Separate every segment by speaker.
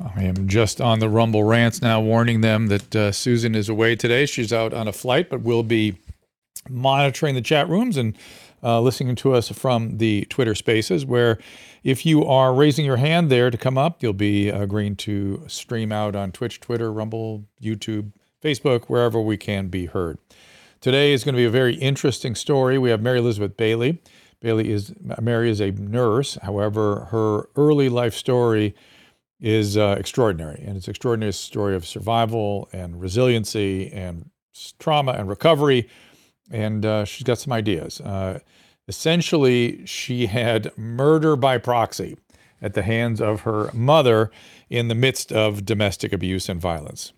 Speaker 1: I am just on the Rumble rants now, warning them that uh, Susan is away today. She's out on a flight, but will be monitoring the chat rooms and uh, listening to us from the Twitter spaces, where if you are raising your hand there to come up, you'll be agreeing to stream out on Twitch, Twitter, Rumble, YouTube, Facebook, wherever we can be heard. Today is going to be a very interesting story. We have Mary Elizabeth Bailey. Bailey is Mary is a nurse. However, her early life story is uh, extraordinary. And it's an extraordinary story of survival and resiliency and trauma and recovery. And uh, she's got some ideas. Uh, essentially, she had murder by proxy at the hands of her mother in the midst of domestic abuse and violence.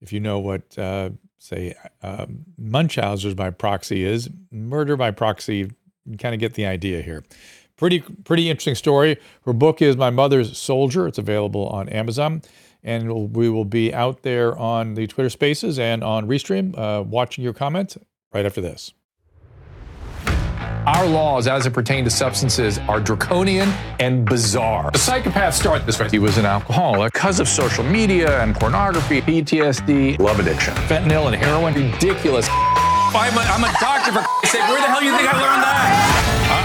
Speaker 1: If you know what, uh, say, um, Munchausen's by proxy is, murder by proxy, you kind of get the idea here. Pretty pretty interesting story. Her book is My Mother's Soldier. It's available on Amazon. And we will be out there on the Twitter Spaces and on Restream uh, watching your comments right after this.
Speaker 2: Our laws, as it pertains to substances, are draconian and bizarre. The psychopaths start this way. He was an alcoholic because of social media and pornography, PTSD, love addiction, fentanyl and heroin. Ridiculous. I'm a, I'm a doctor, for sake. Where the hell do you think I learned that?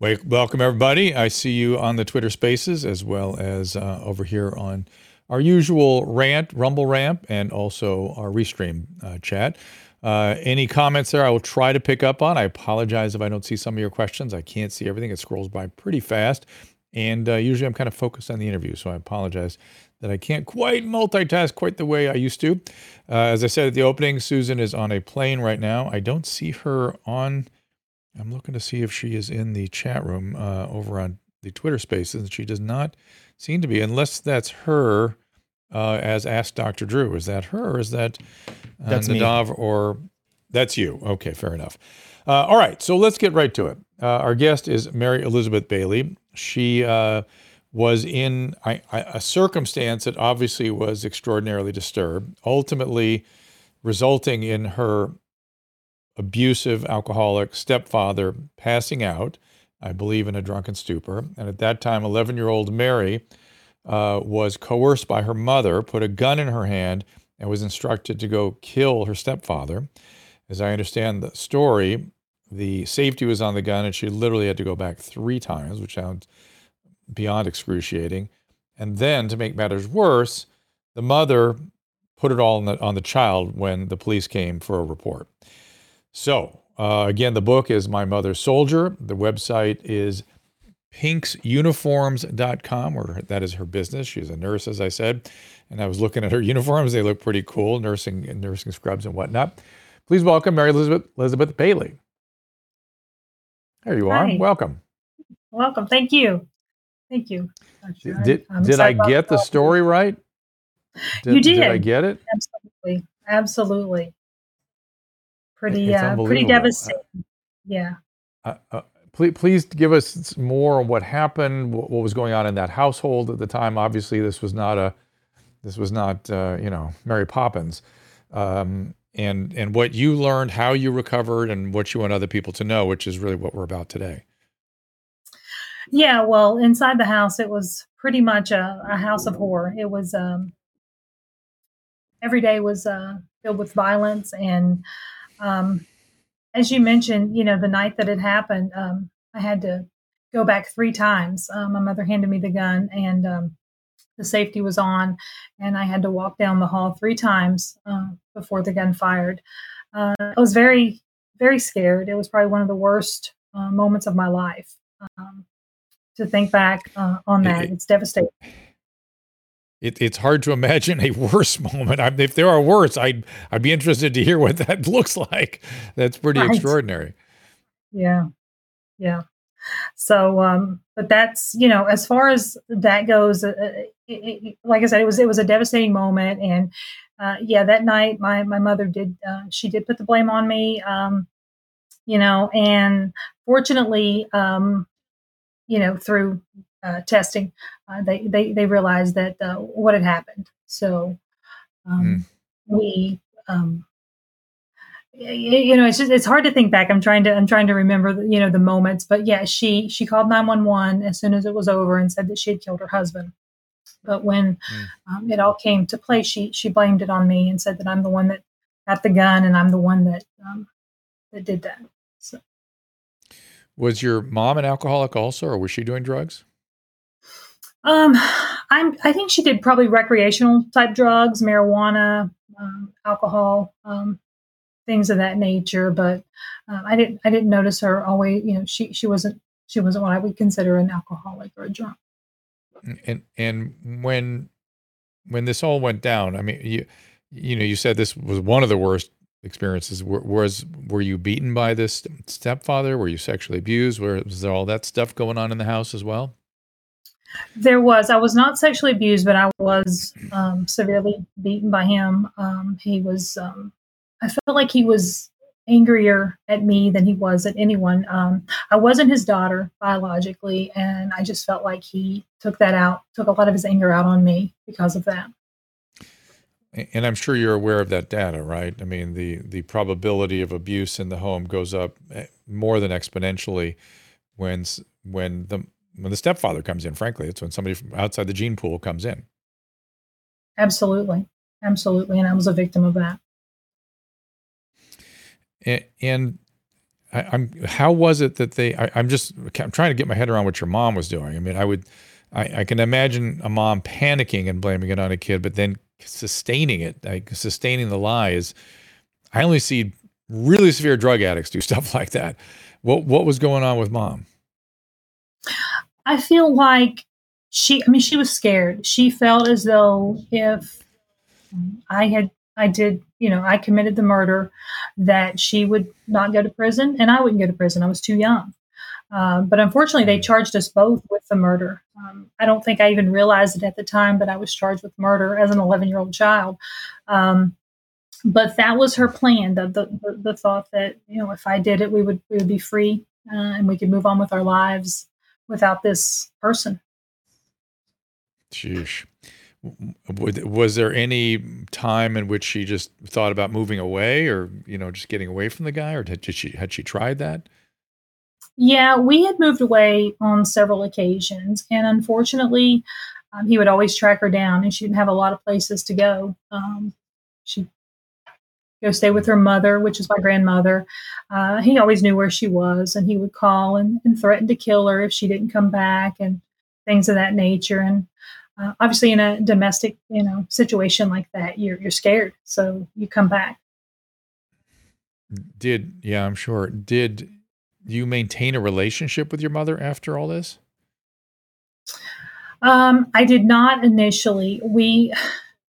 Speaker 1: Welcome, everybody. I see you on the Twitter Spaces as well as uh, over here on our usual rant, Rumble Ramp, and also our Restream uh, chat. Uh, any comments there I will try to pick up on. I apologize if I don't see some of your questions. I can't see everything. It scrolls by pretty fast. And uh, usually I'm kind of focused on the interview. So I apologize that I can't quite multitask quite the way I used to. Uh, as I said at the opening, Susan is on a plane right now. I don't see her on I'm looking to see if she is in the chat room uh, over on the Twitter Spaces. She does not seem to be, unless that's her. Uh, as asked Dr. Drew, is that her or is that uh,
Speaker 3: that's
Speaker 1: Nadav
Speaker 3: me.
Speaker 1: or that's you? Okay, fair enough. Uh, all right, so let's get right to it. Uh, our guest is Mary Elizabeth Bailey. She uh, was in a, a circumstance that obviously was extraordinarily disturbed, ultimately resulting in her abusive alcoholic stepfather passing out, I believe in a drunken stupor. And at that time, 11 year old Mary uh, was coerced by her mother, put a gun in her hand, and was instructed to go kill her stepfather. As I understand the story, the safety was on the gun, and she literally had to go back three times, which sounds beyond excruciating. And then, to make matters worse, the mother put it all on the, on the child when the police came for a report. So, uh, again, the book is My Mother's Soldier. The website is pinksuniforms.com, or that is her business. She's a nurse, as I said. And I was looking at her uniforms. They look pretty cool, nursing and nursing scrubs and whatnot. Please welcome Mary Elizabeth, Elizabeth Bailey. There you are. Welcome.
Speaker 4: Welcome. Thank you. Thank you.
Speaker 1: Did, did I get the story right?
Speaker 4: You
Speaker 1: Did I get it?
Speaker 4: Absolutely. Absolutely. Pretty, uh, pretty devastating. Yeah.
Speaker 1: Uh, uh, please, please give us more on what happened, what, what was going on in that household at the time. Obviously, this was not a, this was not uh, you know Mary Poppins, um, and and what you learned, how you recovered, and what you want other people to know, which is really what we're about today.
Speaker 4: Yeah. Well, inside the house, it was pretty much a, a house of horror. It was, um, every day was uh, filled with violence. And um, as you mentioned, you know, the night that it happened, um, I had to go back three times. Uh, my mother handed me the gun and um, the safety was on, and I had to walk down the hall three times uh, before the gun fired. Uh, I was very, very scared. It was probably one of the worst uh, moments of my life. Um, to think back uh, on that,
Speaker 1: It-
Speaker 4: it's devastating.
Speaker 1: It, it's hard to imagine a worse moment. I, if there are worse, I'd I'd be interested to hear what that looks like. That's pretty
Speaker 4: Right.
Speaker 1: extraordinary.
Speaker 4: Yeah. Yeah. So, um, but that's, you know, as far as that goes, uh, it, it, like I said, it was, it was a devastating moment. And, uh, yeah, that night my my mother did uh, she did put the blame on me. Um, you know, and fortunately, um, you know, through uh, testing, uh, they they they realized that uh, what had happened. So um, mm. we. Um, you know, it's just it's hard to think back. I'm trying to I'm trying to remember the, you know the moments, but yeah, she she called 911 as soon as it was over and said that she had killed her husband. But when mm. um, it all came to play, she she blamed it on me and said that I'm the one that got the gun and I'm the one that um, that did that. So,
Speaker 1: was your mom an alcoholic also, or was she doing drugs?
Speaker 4: Um, I'm. I think she did probably recreational type drugs, marijuana, um, alcohol, um, things of that nature. But uh, I didn't. I didn't notice her always. You know, she she wasn't. She wasn't what I would consider an alcoholic or a drunk.
Speaker 1: And and when when this all went down, I mean, you you know, you said this was one of the worst experiences. Was were you beaten by this stepfather? Were you sexually abused? Was there all that stuff going on in the house as well?
Speaker 4: There was. I was not sexually abused, but I was um, severely beaten by him. Um, he was. Um, I felt like he was angrier at me than he was at anyone. Um, I wasn't his daughter biologically, and I just felt like he took that out, took a lot of his anger out on me because of that.
Speaker 1: And I'm sure you're aware of that data, right? I mean, the the probability of abuse in the home goes up eh, more than exponentially when when the when the stepfather comes in. Frankly, it's when somebody from outside the gene pool comes in.
Speaker 4: Absolutely, absolutely, and I was a victim of that.
Speaker 1: And, and I, am how was it that they? I, am just I'm trying to get my head around what your mom was doing. I mean, I would I, I can imagine a mom panicking and blaming it on a kid, but then sustaining it, like sustaining the lie is. I only see really severe drug addicts do stuff like that. What what was going on with mom?
Speaker 4: I feel like she. I mean, she was scared. She felt as though if I had, I did, you know, I committed the murder, that she would not go to prison, and I wouldn't go to prison. I was too young. Uh, but unfortunately, they charged us both with the murder. Um, I don't think I even realized it at the time, but I was charged with murder as an 11 year old child. Um, but that was her plan. The, the, the thought that you know if I did it, we would we would be free uh, and we could move on with our lives without this person.
Speaker 1: Sheesh. Was there any time in which she just thought about moving away, or you know, just getting away from the guy, or had she had she tried that?
Speaker 4: Yeah, we had moved away on several occasions, and unfortunately, um, he would always track her down, and she didn't have a lot of places to go. Um, she'd go stay with her mother, which is my grandmother. Uh, he always knew where she was, and he would call and, and, threaten to kill her if she didn't come back, and things of that nature. And uh, obviously, in a domestic, you know, situation like that, you're you're scared, so you come back.
Speaker 1: Did yeah, I'm sure. Did you maintain a relationship with your mother after all this?
Speaker 4: Um, I did not initially. We,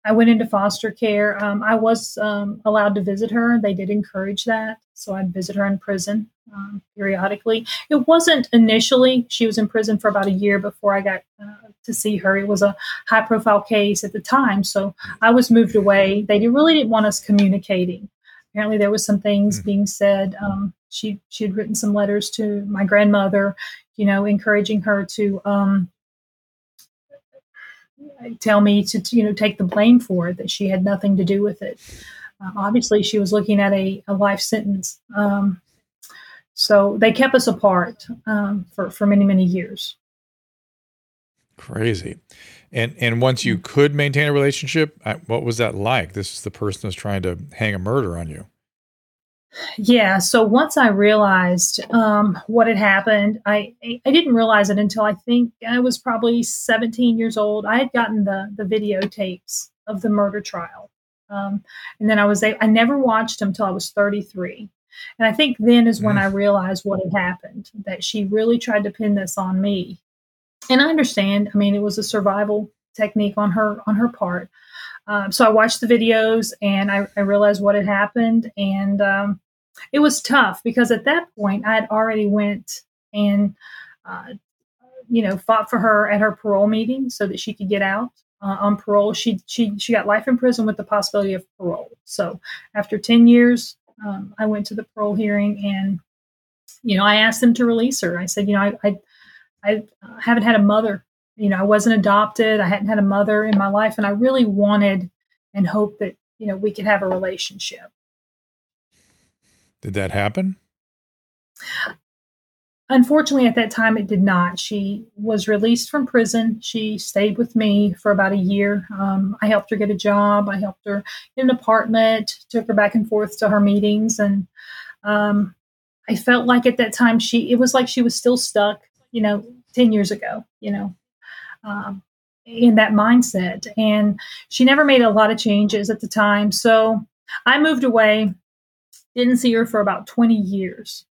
Speaker 4: I went into foster care. Um, I was um, allowed to visit her. They did encourage that, so I'd visit her in prison um, periodically. It wasn't initially. She was in prison for about a year before I got uh, to see her. It was a high-profile case at the time, so I was moved away. They really didn't want us communicating. Apparently, there was some things mm. being said um, she she had written some letters to my grandmother, you know, encouraging her to um, tell me to, you know take the blame for it that she had nothing to do with it. Uh, obviously, she was looking at a, a life sentence. Um, so they kept us apart um, for for many many years.
Speaker 1: Crazy. And and once you could maintain a relationship, what was that like? This is the person who's trying to hang a murder on you.
Speaker 4: Yeah. So once I realized um, what had happened, I I didn't realize it until I think I was probably 17 years old. I had gotten the the videotapes of the murder trial, um, and then I was I never watched them until I was 33. And I think then is when mm. I realized what had happened. That she really tried to pin this on me, and I understand. I mean, it was a survival technique on her on her part. Um, so I watched the videos and I, I realized what had happened, and um, it was tough because at that point I had already went and uh, you know fought for her at her parole meeting so that she could get out. uh, on parole. She she she got life in prison with the possibility of parole. So after ten years, um, I went to the parole hearing, and you know I asked them to release her. I said, you know, I I, I haven't had a mother. You know, I wasn't adopted. I hadn't had a mother in my life, and I really wanted and hoped that you know we could have a relationship.
Speaker 1: Did that happen?
Speaker 4: Unfortunately, at that time, it did not. She was released from prison. She stayed with me for about a year. Um, I helped her get a job. I helped her get an apartment, took her back and forth to her meetings. And um, I felt like at that time, she, it was like she was still stuck, you know, 10 years ago, you know, um, in that mindset. And she never made a lot of changes at the time. So I moved away, didn't see her for about 20 years.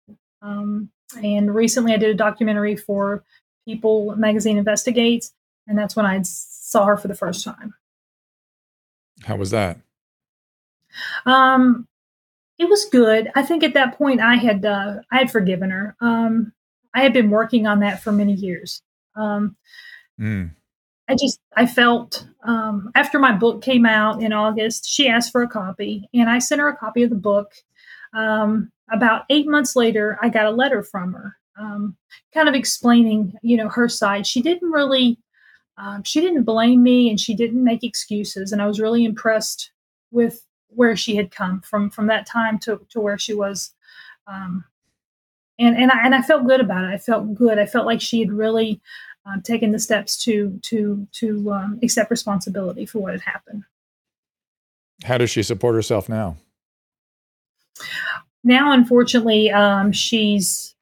Speaker 4: Um, and recently I did a documentary for People Magazine Investigates, and that's when I saw her for the first time.
Speaker 1: How was that?
Speaker 4: Um, it was good. I think at that point I had uh, I had forgiven her. Um, I had been working on that for many years. Um, mm. I just I felt um, after my book came out in August, she asked for a copy, and I sent her a copy of the book. Um, about eight months later, I got a letter from her, um, kind of explaining, you know, her side. She didn't really, um, she didn't blame me, and she didn't make excuses. And I was really impressed with where she had come from from that time to to where she was. Um, and and I and I felt good about it. I felt good. I felt like she had really um, taken the steps to to to um, accept responsibility for what had happened.
Speaker 1: How does she support herself now?
Speaker 4: Now unfortunately um, she's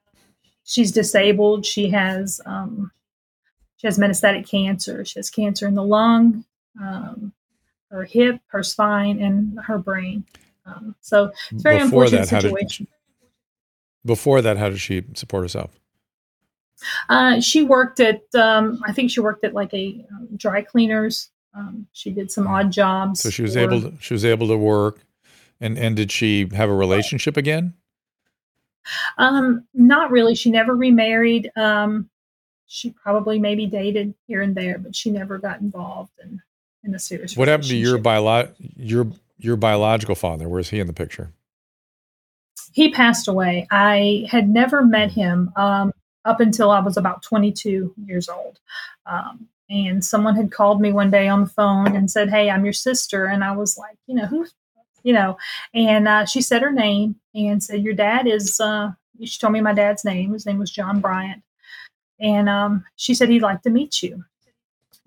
Speaker 4: she's disabled. She has um, she has metastatic cancer. She has cancer in the lung um, her hip her spine and her brain. Um, so it's very before unfortunate that, situation. Did,
Speaker 1: before that how did she support herself?
Speaker 4: Uh, she worked at um, i think she worked at like a um, dry cleaners. She did some odd jobs
Speaker 1: so she was able to she was able to work and and did she have a relationship again?
Speaker 4: Um, not really. She never remarried. Um, she probably maybe dated here and there, but she never got involved in in a serious. Relationship.
Speaker 1: What happened to your bio your your biological father? Where's he in the picture?
Speaker 4: He passed away. I had never met him um, up until I was about 22 years old. Um, and someone had called me one day on the phone and said, "Hey, I'm your sister," and I was like, "You know, who you know. And uh, she said her name and said, Your dad is, uh, she told me my dad's name. His name was John Bryant. And um, she said he'd like to meet you.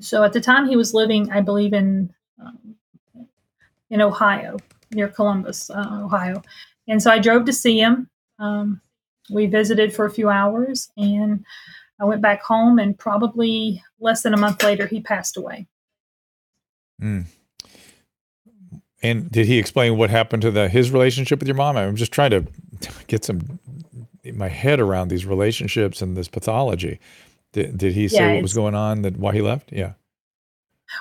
Speaker 4: So at the time he was living, I believe, in, um, in Ohio, near Columbus, uh, Ohio. And so I drove to see him. Um, we visited for a few hours and I went back home, and probably less than a month later, he passed away.
Speaker 1: Mm. And did he explain what happened to the his relationship with your mom? I'm just trying to get some my head around these relationships and this pathology. Did, did he say yeah, what was going on? That why he left? Yeah.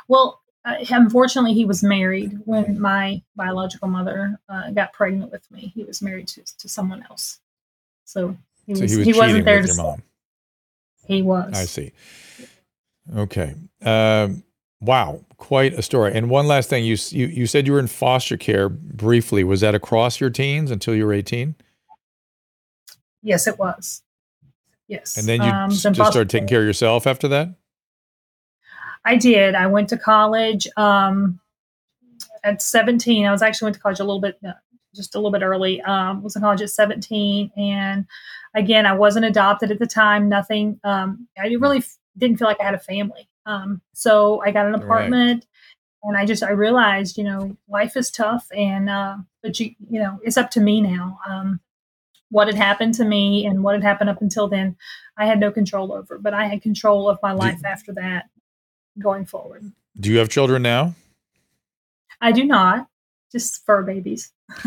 Speaker 4: Well, uh, unfortunately, he was married when my biological mother uh, got pregnant with me. He was married to, to someone else, so he so was, he, was wasn't there to your mom. He was.
Speaker 1: I see. Okay. Um, Wow, quite a story. And one last thing, you, you you said you were in foster care briefly. Was that across your teens until you were eighteen?
Speaker 4: Yes, it was. Yes.
Speaker 1: And then you um, just started taking care of yourself after that.
Speaker 4: I did. I went to college um, at seventeen. I was actually went to college a little bit, uh, just a little bit early. Um, was in college at seventeen, and again, I wasn't adopted at the time. Nothing. Um, I really didn't feel like I had a family. Um, so I got an apartment right. and I just, I realized, you know, life is tough and, uh, but you, you know, it's up to me now. Um, what had happened to me and what had happened up until then, I had no control over, but I had control of my life do, after that going forward.
Speaker 1: Do you have children now?
Speaker 4: I do not, just fur babies.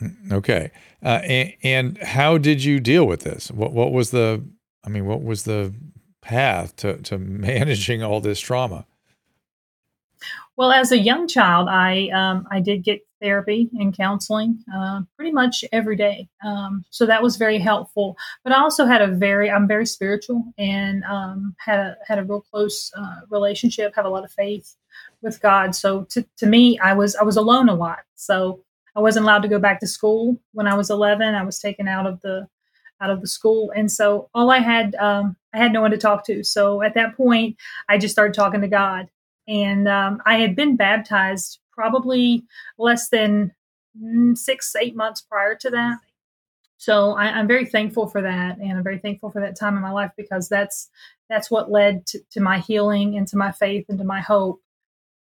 Speaker 1: Mm, okay. Uh, and, and, how did you deal with this? What, what was the, I mean, what was the path to, to managing all this trauma?
Speaker 4: Well, as a young child, I um, I did get therapy and counseling uh, pretty much every day. Um, so that was very helpful. But I also had a very, I'm very spiritual and um, had a, had a real close uh, relationship, have a lot of faith with God. So to, to me, I was, I was alone a lot. So I wasn't allowed to go back to school when I was 11. I was taken out of the, out of the school. And so all I had, um, I had no one to talk to. So at that point, I just started talking to God. And um, I had been baptized probably less than mm, six, eight months prior to that. So I, am very thankful for that, and I'm very thankful for that time in my life because that's that's what led to, to my healing and to my faith and to my hope,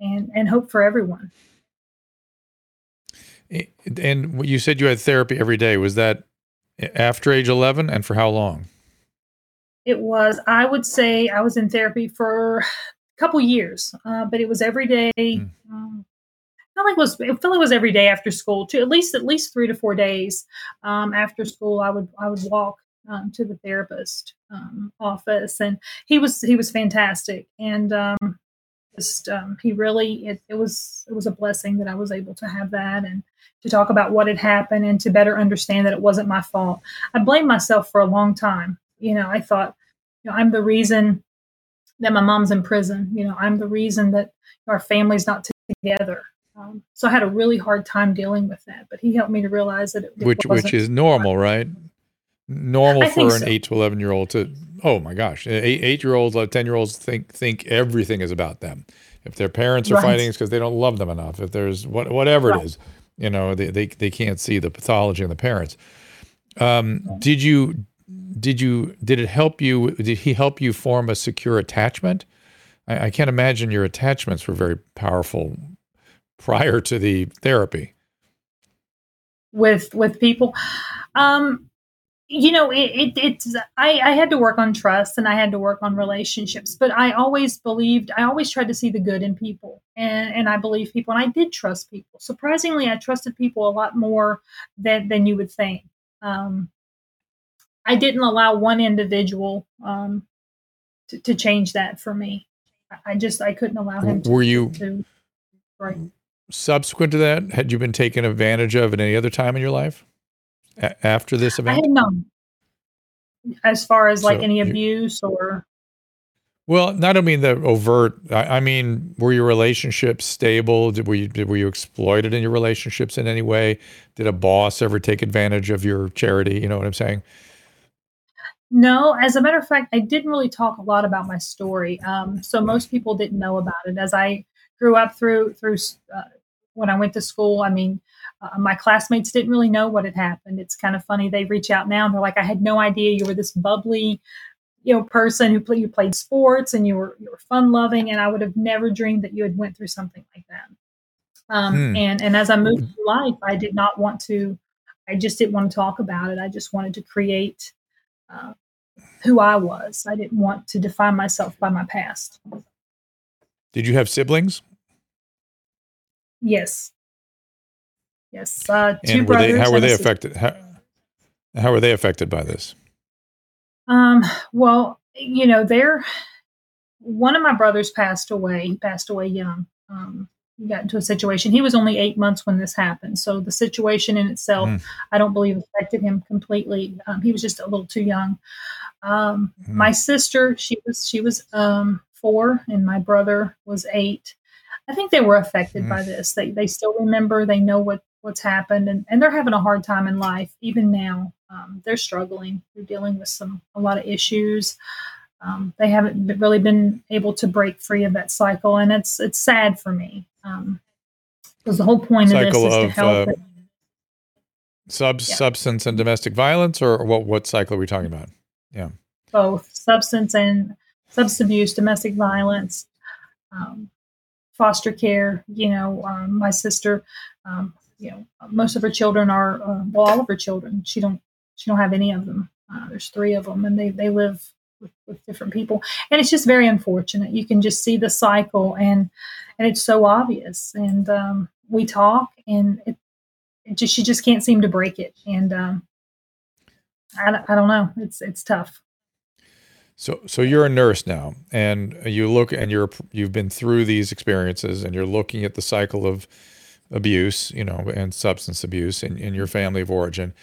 Speaker 4: and and hope for everyone.
Speaker 1: And you said you had therapy every day. Was that after age 11, and for how long?
Speaker 4: It was. I would say I was in therapy for a couple years, uh, but it was every day. Mm. Um, felt like it was it felt like it was every day after school too. At least at least three to four days um, after school, I would I would walk um, to the therapist um, office, and he was he was fantastic, and um, just um, he really it, it was it was a blessing that I was able to have that and to talk about what had happened and to better understand that it wasn't my fault. I blamed myself for a long time. You know, I thought, you know, I'm the reason that my mom's in prison. You know, I'm the reason that our family's not together. Um, so I had a really hard time dealing with that, but he helped me to realize that it,
Speaker 1: it which which is normal, right? Normal for an so. eight to eleven year old to oh my gosh, eight eight year olds, ten year olds think think everything is about them. If their parents are right. fighting, it's because they don't love them enough. If there's what, whatever right. it is, you know, they, they they can't see the pathology in the parents. Um, did you did you did it help you? Did he help you form a secure attachment? I, I can't imagine your attachments were very powerful prior to the therapy
Speaker 4: with with people um you know it, it, it's I, I had to work on trust and i had to work on relationships but i always believed i always tried to see the good in people and and i believe people and i did trust people. Surprisingly i trusted people a lot more than than you would think. Um i didn't allow one individual um to, to change that for me. I just i couldn't allow him to,
Speaker 1: were you
Speaker 4: to, right.
Speaker 1: subsequent to that, had you been taken advantage of at any other time in your life a- after this event?
Speaker 4: I had none. As far as like so any abuse or.
Speaker 1: Well, not only the overt. I, I, mean, were your relationships stable? Did, were you did, were you exploited in your relationships in any way? Did a boss ever take advantage of your charity? You know what I'm saying?
Speaker 4: No, as a matter of fact, I didn't really talk a lot about my story. Um, so most people didn't know about it. As I grew up through through uh, when I went to school. I mean, uh, my classmates didn't really know what had happened. It's kind of funny. They reach out now and they're like, I had no idea you were this bubbly, you know, person who play, you played sports and you were you were fun loving, and I would have never dreamed that you had went through something like that. Um, hmm. And and as I moved through life, I did not want to. I just didn't want to talk about it. I just wanted to create uh, who I was. I didn't want to define myself by my past.
Speaker 1: Did you have siblings?
Speaker 4: Yes. Yes. Uh,
Speaker 1: two and were brothers. They, how were they affected? How, how were they affected by this?
Speaker 4: Um, well, you know, they're one of my brothers passed away. He passed away young. Um, he got into a situation. He was only eight months when this happened. So the situation in itself, mm. I don't believe affected him completely. Um, he was just a little too young. Um, mm. My sister, she was she was um, four, and my brother was eight. I think they were affected mm. by this. They they still remember. They know what what's happened, and and they're having a hard time in life even now. Um, they're struggling. They're dealing with some a lot of issues. Um, they haven't really been able to break free of that cycle, and it's it's sad for me because um, the whole point cycle of this is of, to help. Uh,
Speaker 1: sub yeah. substance and domestic violence, or what what cycle are we talking about? Yeah,
Speaker 4: both substance and substance abuse, domestic violence. Um, foster care. You know, um, my sister, um, you know, most of her children are uh, well, all of her children. She don't she don't have any of them. Uh, there's three of them, and they they live with, with, different people, and it's just very unfortunate. You can just see the cycle, and and it's so obvious. And um, we talk, and it, it, just she just can't seem to break it, and um, I, I don't know. It's it's tough.
Speaker 1: So, so you're a nurse now, and you look, and you're you've been through these experiences, and you're looking at the cycle of abuse, you know, and substance abuse in, in your family of origin.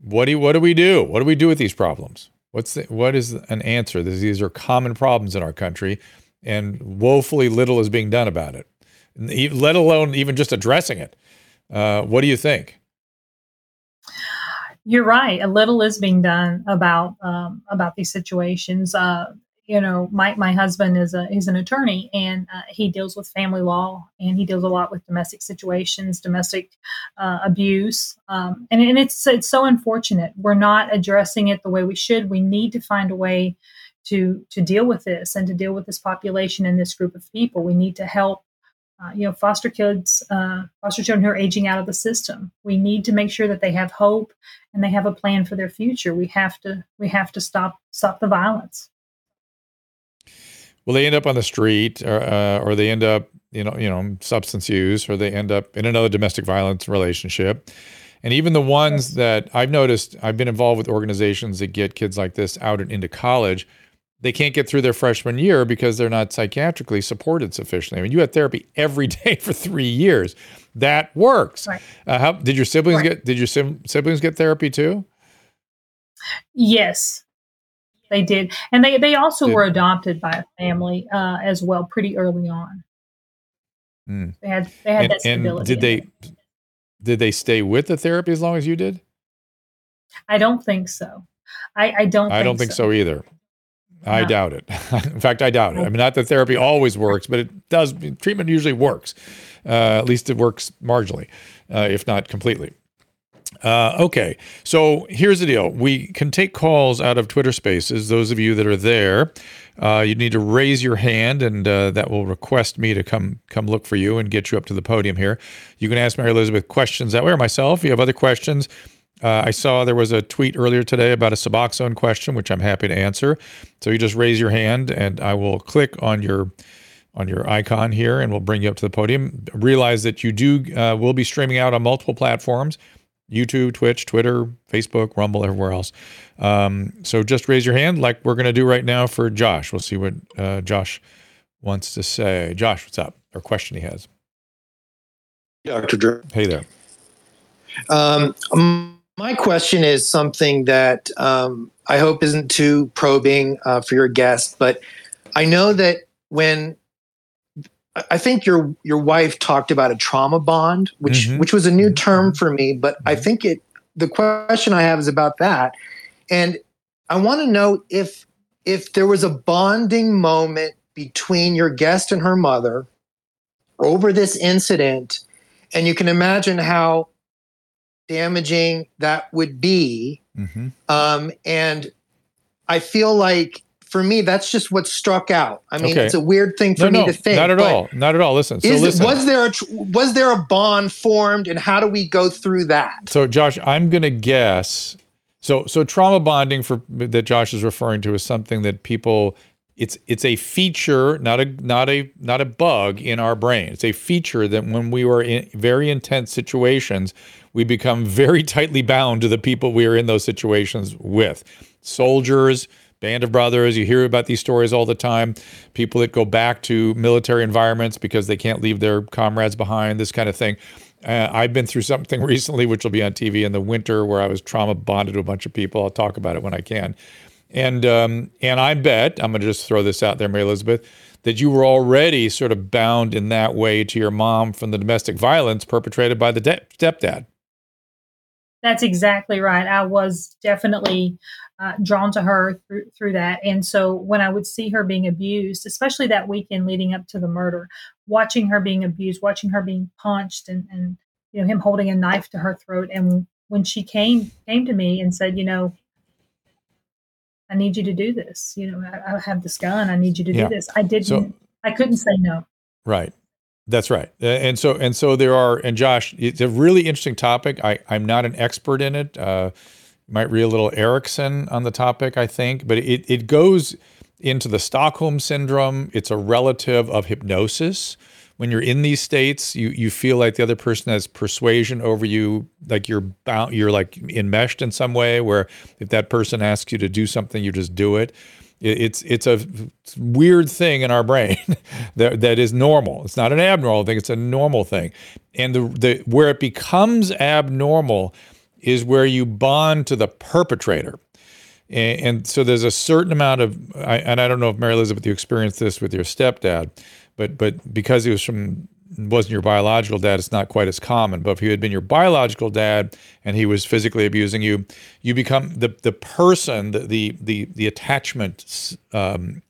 Speaker 1: What do you, what do we do? What do we do with these problems? What's the, what is an answer? These are common problems in our country, and woefully little is being done about it. Let alone even just addressing it. Uh, what do you think?
Speaker 4: You're right. A little is being done about um, about these situations. Uh, you know, my my husband is a he's an attorney and uh, he deals with family law and he deals a lot with domestic situations, domestic uh, abuse, um, and and it's it's so unfortunate. We're not addressing it the way we should. We need to find a way to to deal with this and to deal with this population and this group of people. We need to help. Uh, you know, foster kids, uh, foster children who are aging out of the system. We need to make sure that they have hope and they have a plan for their future. We have to we have to stop stop the violence.
Speaker 1: Well, they end up on the street, or, uh, or they end up, you know, you know, substance use, or they end up in another domestic violence relationship. And even the ones that I've noticed, I've been involved with organizations that get kids like this out and into college. They can't get through their freshman year because they're not psychiatrically supported sufficiently. I mean, you had therapy every day for three years. That works. Right. Uh, how did your siblings right. get? Did your siblings get therapy too?
Speaker 4: Yes, they did, and they they also did. were adopted by a family uh, as well pretty early on. Mm. They had they had and, that stability.
Speaker 1: Did they did they stay with the therapy as long as you did?
Speaker 4: I don't think so. I, I don't.
Speaker 1: I don't think so, so either. I no. doubt it. In fact, I doubt it. I mean, not that therapy always works, but it does. Treatment usually works. Uh, at least it works marginally, uh, if not completely. Uh, okay, so here's the deal. We can take calls out of Twitter Spaces. Those of you that are there, uh, you need to raise your hand, and uh, that will request me to come come look for you and get you up to the podium here. You can ask Mary Elizabeth questions that way, or myself. If you have other questions, uh, I saw there was a tweet earlier today about a Suboxone question, which I'm happy to answer. So you just raise your hand, and I will click on your on your icon here, and we'll bring you up to the podium. Realize that you do uh, will be streaming out on multiple platforms. YouTube, Twitch, Twitter, Facebook, Rumble, everywhere else. Um, so just raise your hand like we're going to do right now for Josh. We'll see what uh, Josh wants to say. Josh, what's up? Or question he has.
Speaker 3: Dr. Drew.
Speaker 1: Hey there.
Speaker 3: Um, my question is something that um, I hope isn't too probing uh, for your guest, but I know that when I think your your wife talked about a trauma bond, which mm-hmm. which was a new mm-hmm. term for me, but mm-hmm. I think it the question I have is about that. And I want to know if if there was a bonding moment between your guest and her mother over this incident, and you can imagine how damaging that would be. Mm-hmm. Um, and I feel like for me, that's just what struck out. I mean, okay. it's a weird thing for no, me no, to think.
Speaker 1: Not at all. Not at all. Listen. So
Speaker 3: is,
Speaker 1: listen.
Speaker 3: Was there a was there a bond formed, and how do we go through that?
Speaker 1: So, Josh, I'm going to guess. So, so trauma bonding for that Josh is referring to is something that people. It's it's a feature, not a not a not a bug in our brain. It's a feature that when we were in very intense situations, we become very tightly bound to the people we are in those situations with. Soldiers Band of Brothers. You hear about these stories all the time. People that go back to military environments because they can't leave their comrades behind, this kind of thing. Uh, I've been through something recently, which will be on TV in the winter, where I was trauma bonded to a bunch of people. I'll talk about it when I can. And um, and I bet I'm going to just throw this out there, Mary Elizabeth, that you were already sort of bound in that way to your mom from the domestic violence perpetrated by the de- stepdad.
Speaker 4: That's exactly right. I was definitely uh, drawn to her through, through that. And so when I would see her being abused, especially that weekend leading up to the murder, watching her being abused, watching her being punched and, and you know, him holding a knife to her throat. And when she came, came to me and said, you know, I need you to do this. You know, I, I have this gun. I need you to yeah. do this. I didn't, so, I couldn't say no.
Speaker 1: Right. That's right. And so, and so there are, and Josh, it's a really interesting topic. I, I'm not an expert in it. Uh, might read a little Erickson on the topic, I think, but it, it goes into the Stockholm syndrome. It's a relative of hypnosis. When you're in these states, you you feel like the other person has persuasion over you, like you're bound, you're like enmeshed in some way. Where if that person asks you to do something, you just do it. It's it's a weird thing in our brain that that is normal. It's not an abnormal thing; it's a normal thing. And the the where it becomes abnormal is where you bond to the perpetrator. And, and so there's a certain amount of, I, and I don't know if Mary Elizabeth, you experienced this with your stepdad, but but because he was from wasn't your biological dad, it's not quite as common. But if he had been your biological dad and he was physically abusing you, you become the the person, the the the, the attachment um,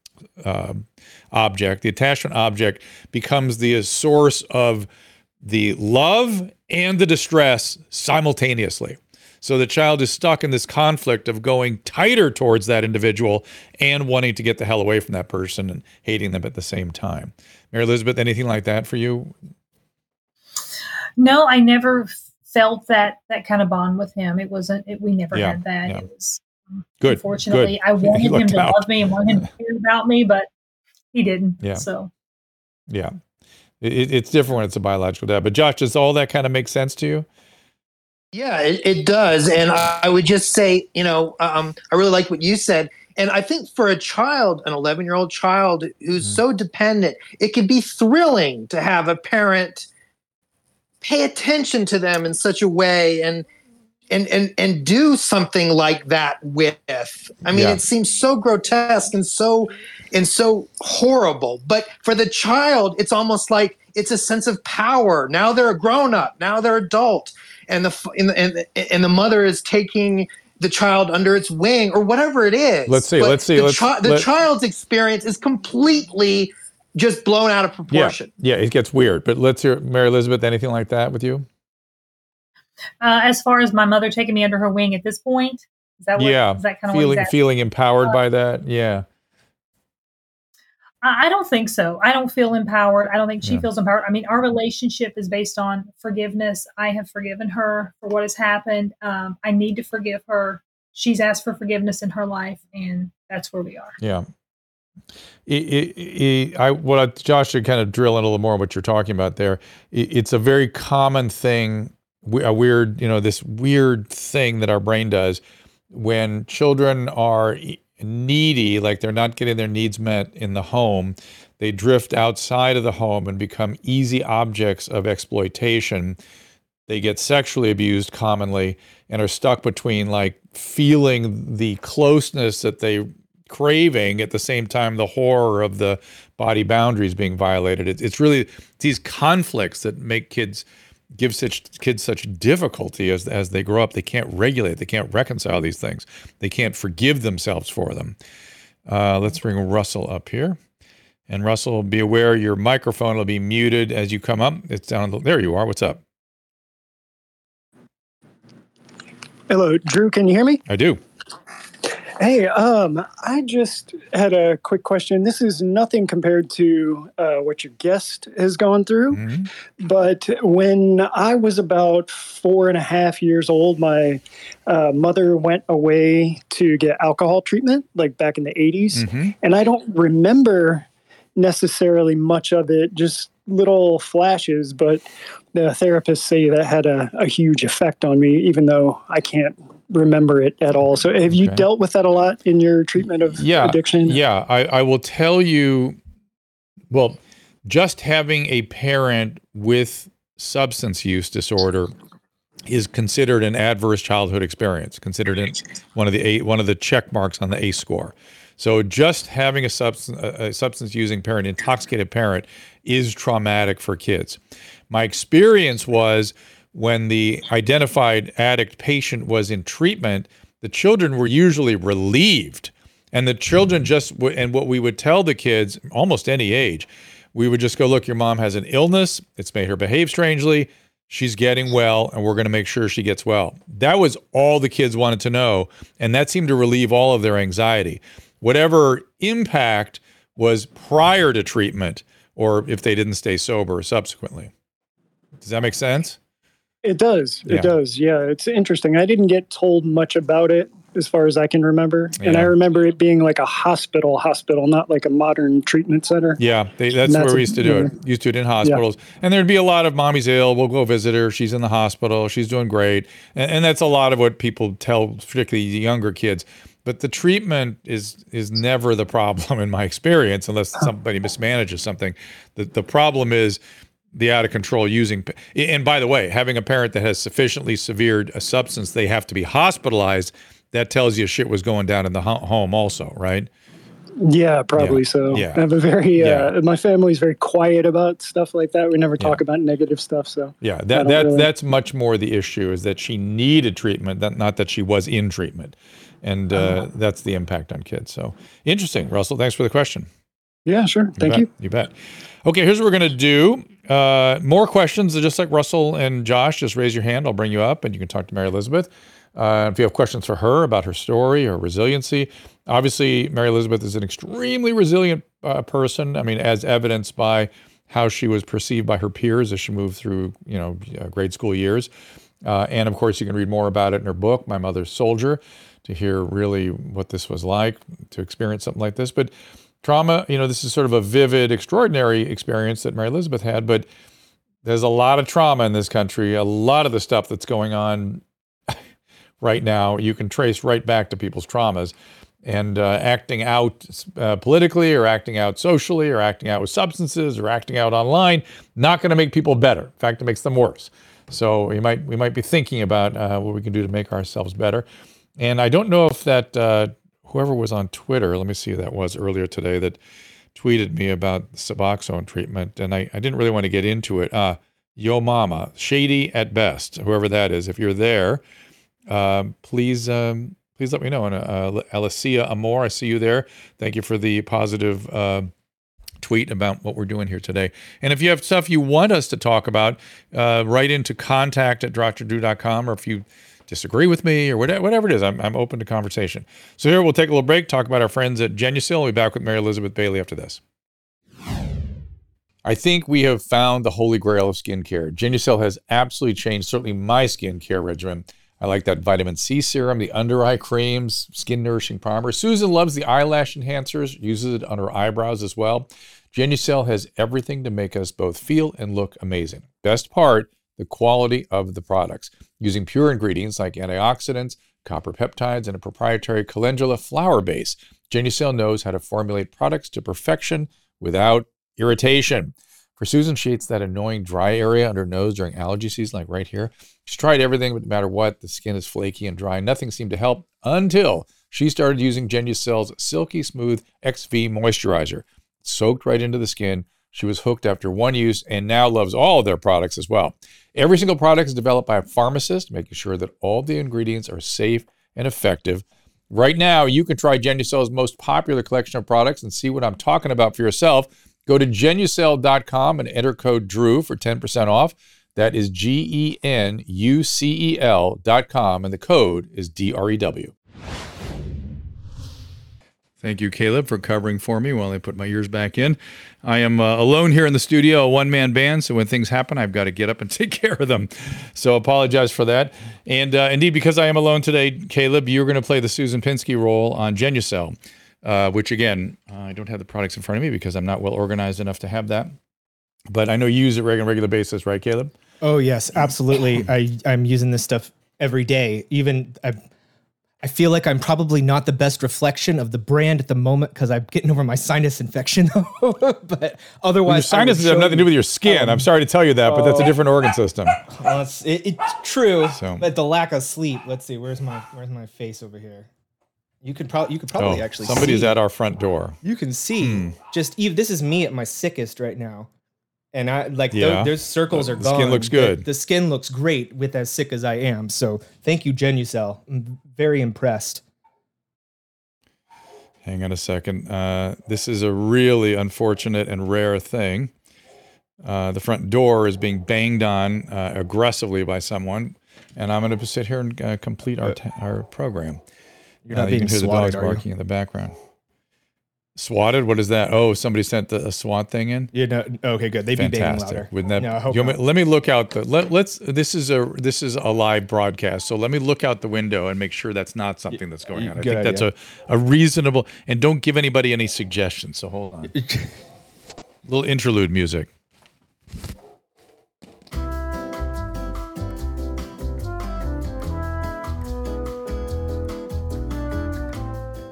Speaker 1: uh, object. The attachment object becomes the source of the love and the distress simultaneously. So the child is stuck in this conflict of going tighter towards that individual and wanting to get the hell away from that person and hating them at the same time. Mary Elizabeth, anything like that for you?
Speaker 4: No, I never felt that that kind of bond with him. It wasn't. It, we never yeah, had that. Yeah. It was um,
Speaker 1: good.
Speaker 4: Unfortunately,
Speaker 1: good.
Speaker 4: I wanted him to out. love me and want him to care about me, but he didn't. Yeah. So.
Speaker 1: Yeah, it, it's different when it's a biological dad. But Josh, does all that kind of make sense to you?
Speaker 3: Yeah, it, it does. And I, I would just say, you know, um, I really like what you said. And I think for a child, an 11 year old child who's mm-hmm. so dependent, it can be thrilling to have a parent pay attention to them in such a way and and and and do something like that with. I mean, yeah. it seems so grotesque and so and so horrible. But for the child, it's almost like it's a sense of power. Now they're a grown up. Now they're adult, and the and and, and the mother is taking the child under its wing or whatever it is.
Speaker 1: Let's see. But let's see.
Speaker 3: The,
Speaker 1: let's,
Speaker 3: chi- the let, child's experience is completely just blown out of proportion.
Speaker 1: Yeah, yeah, it gets weird. But let's hear Mary Elizabeth. Anything like that with you?
Speaker 4: Uh, as far as my mother taking me under her wing at this point, is that what,
Speaker 1: yeah,
Speaker 4: is that kind
Speaker 1: of feeling
Speaker 4: exactly?
Speaker 1: feeling empowered uh, by that? Yeah.
Speaker 4: I don't think so. I don't feel empowered. I don't think she yeah. feels empowered. I mean, our relationship is based on forgiveness. I have forgiven her for what has happened. Um, I need to forgive her. She's asked for forgiveness in her life, and that's where we are.
Speaker 1: Yeah. It, it, it, I what I, Josh should kind of drill in a little more what you're talking about there. it's a very common thing, a weird, you know, this weird thing that our brain does when children are needy, like they're not getting their needs met in the home, they drift outside of the home and become easy objects of exploitation. They get sexually abused commonly and are stuck between like feeling the closeness that they craving at the same time the horror of the body boundaries being violated. it's really these conflicts that make kids give such kids such difficulty as as they grow up. They can't regulate. They can't reconcile these things. They can't forgive themselves for them. Uh, let's bring Russell up here. And Russell, be aware your microphone will be muted as you come up. It's down. The, there you are. What's up?
Speaker 5: Hello, Drew. Can you hear me?
Speaker 1: I do.
Speaker 5: Hey, um, I just had a quick question. This is nothing compared to uh, what your guest has gone through, mm-hmm. but when I was about four and a half years old, my uh, mother went away to get alcohol treatment, like back in the 80s. Mm-hmm. And I don't remember necessarily much of it, just little flashes, but the therapists say that had a, a huge effect on me, even though I can't remember it at all. So have you dealt with that a lot in your treatment of
Speaker 1: yeah,
Speaker 5: addiction?
Speaker 1: Yeah, I, I will tell you, well, just having a parent with substance use disorder is considered an adverse childhood experience, considered one of the eight, one of the check marks on the ACE score. So just having a substance a substance using parent, intoxicated parent, is traumatic for kids. My experience was when the identified addict patient was in treatment, the children were usually relieved. And the children mm. just, and what we would tell the kids, almost any age, we would just go, look, your mom has an illness. It's made her behave strangely. She's getting well, and we're going to make sure she gets well. That was all the kids wanted to know. And that seemed to relieve all of their anxiety. Whatever impact was prior to treatment, or if they didn't stay sober subsequently. Does that make sense?
Speaker 5: It does. It does. Yeah, it's interesting. I didn't get told much about it as far as I can remember, yeah. and I remember it being like a hospital, hospital, not like a modern treatment center.
Speaker 1: Yeah, they, that's, that's, where we used to do it. Used to do it in hospitals, yeah. and there'd be a lot of mommy's ill. We'll go visit her. She's in the hospital. She's doing great, and, and that's a lot of what people tell, particularly the younger kids. but the treatment is is never the problem in my experience, unless somebody mismanages something. The the problem is the out of control using. And by the way, having a parent that has sufficiently severed a substance, they have to be hospitalized. That tells you shit was going down in the home, also, right?
Speaker 5: Yeah, probably
Speaker 1: Yeah.
Speaker 5: so.
Speaker 1: Yeah.
Speaker 5: I have a very, uh,
Speaker 1: Yeah.
Speaker 5: my family's very quiet about stuff like that. We never talk
Speaker 1: Yeah.
Speaker 5: about negative stuff. So,
Speaker 1: Yeah, that that
Speaker 5: really-
Speaker 1: that's much more the issue is that she needed treatment, that not that she was in treatment, and uh,
Speaker 5: Uh-huh.
Speaker 1: that's the impact on kids. So interesting, Russell. Thanks for the question.
Speaker 5: Yeah, sure. Thank
Speaker 1: bet,
Speaker 5: you.
Speaker 1: You bet. Okay, here's what we're gonna do. Uh, more questions, just like Russell and Josh. Just raise your hand. I'll bring you up, and you can talk to Mary Elizabeth. Uh, if you have questions for her about her story or resiliency, obviously Mary Elizabeth is an extremely resilient uh, person. I mean, as evidenced by how she was perceived by her peers as she moved through, you know, uh, grade school years. Uh, and of course, you can read more about it in her book, My Mother's Soldier, to hear really what this was like to experience something like this. But trauma, you know, this is sort of a vivid, extraordinary experience that Mary Elizabeth had, but there's a lot of trauma in this country. A lot of the stuff that's going on right now, you can trace right back to people's traumas. And uh, acting out uh, politically, or acting out socially, or acting out with substances, or acting out online, not going to make people better. In fact, it makes them worse. So we might we might be thinking about uh, what we can do to make ourselves better. And I don't know if that uh, whoever was on Twitter, let me see who that was earlier today, that tweeted me about Suboxone treatment, and I, I didn't really want to get into it. Uh, Yo Mama, shady at best, whoever that is. If you're there, um, please um, please let me know. And uh, Alicia Amor, I see you there. Thank you for the positive uh, tweet about what we're doing here today. And if you have stuff you want us to talk about, uh, write into contact at drdrew.com, or if you disagree with me or whatever, whatever it is, I'm, I'm open to conversation. So here we'll take a little break, talk about our friends at Genucel. We'll be back with Mary Elizabeth Bailey after this. I think we have found the holy grail of skincare. Genucel has absolutely changed, certainly my skincare regimen. I like that vitamin C serum, the under eye creams, skin nourishing primer. Susan loves the eyelash enhancers, uses it on her eyebrows as well. Genucel has everything to make us both feel and look amazing. Best part, the quality of the products. Using pure ingredients like antioxidants, copper peptides, and a proprietary calendula flower base, Genucel knows how to formulate products to perfection without irritation. For Susan, she hates that annoying dry area under nose during allergy season, like right here. She's tried everything, but no matter what, the skin is flaky and dry. Nothing seemed to help until she started using Genucel's Silky Smooth XV moisturizer. Soaked right into the skin. She was hooked after one use and now loves all of their products as well. Every single product is developed by a pharmacist, making sure that all the ingredients are safe and effective. Right now, you can try Genucel's most popular collection of products and see what I'm talking about for yourself. Go to genucel.com and enter code DREW for 10% off. That is G E N U C E L.com, and the code is D R E W. Thank you, Caleb, for covering for me while I put my ears back in. I am uh, alone here in the studio, a one man band, so when things happen, I've got to get up and take care of them. So apologize for that. And uh, indeed, because I am alone today, Caleb, you're going to play the Susan Pinsky role on Genucel, uh, which again, I don't have the products in front of me because I'm not well organized enough to have that. But I know you use it on a regular basis, right, Caleb?
Speaker 6: Oh yes, absolutely. I I'm using this stuff every day. Even I, I feel like I'm probably not the best reflection of the brand at the moment because I'm getting over my sinus infection. but otherwise,
Speaker 1: Your
Speaker 6: I would
Speaker 1: sinuses have nothing to do with your skin. Um, I'm sorry to tell you that, but that's a oh. different organ system.
Speaker 6: Well, it's, it, it's true,
Speaker 1: So-
Speaker 6: but the lack of sleep. Let's see. Where's my Where's my face over here? You could probably you could probably
Speaker 1: Oh,
Speaker 6: actually
Speaker 1: somebody's
Speaker 6: see.
Speaker 1: at our front door.
Speaker 6: You can see hmm. just even this is me at my sickest right now. And I like tho-
Speaker 1: Yeah.
Speaker 6: those circles are gone.
Speaker 1: The
Speaker 6: gone.
Speaker 1: skin looks good.
Speaker 6: The, skin looks great with as sick as I am. So thank you, Genucel. I'm very impressed.
Speaker 1: Hang on a second. Uh, this is a really unfortunate and rare thing. Uh, the front door is being banged on uh, aggressively by someone, and I'm going to sit here and uh, complete our ta- our program.
Speaker 6: You're
Speaker 1: Uh,
Speaker 6: not
Speaker 1: you
Speaker 6: being
Speaker 1: can hear
Speaker 6: swatted,
Speaker 1: the dogs barking in the background. Swatted? What is that? Oh, somebody sent the, a SWAT thing in.
Speaker 6: You know, okay, good. They'd be banging
Speaker 1: Fantastic.
Speaker 6: louder.
Speaker 1: Wouldn't that?
Speaker 6: No, I hope
Speaker 1: you want
Speaker 6: not.
Speaker 1: me- let me look out the. Let, let's. This is a this is a live broadcast, so let me look out the window and make sure that's not something that's going on. I
Speaker 6: good
Speaker 1: think that's a, a reasonable. And don't give anybody any suggestions. So hold on. little interlude music.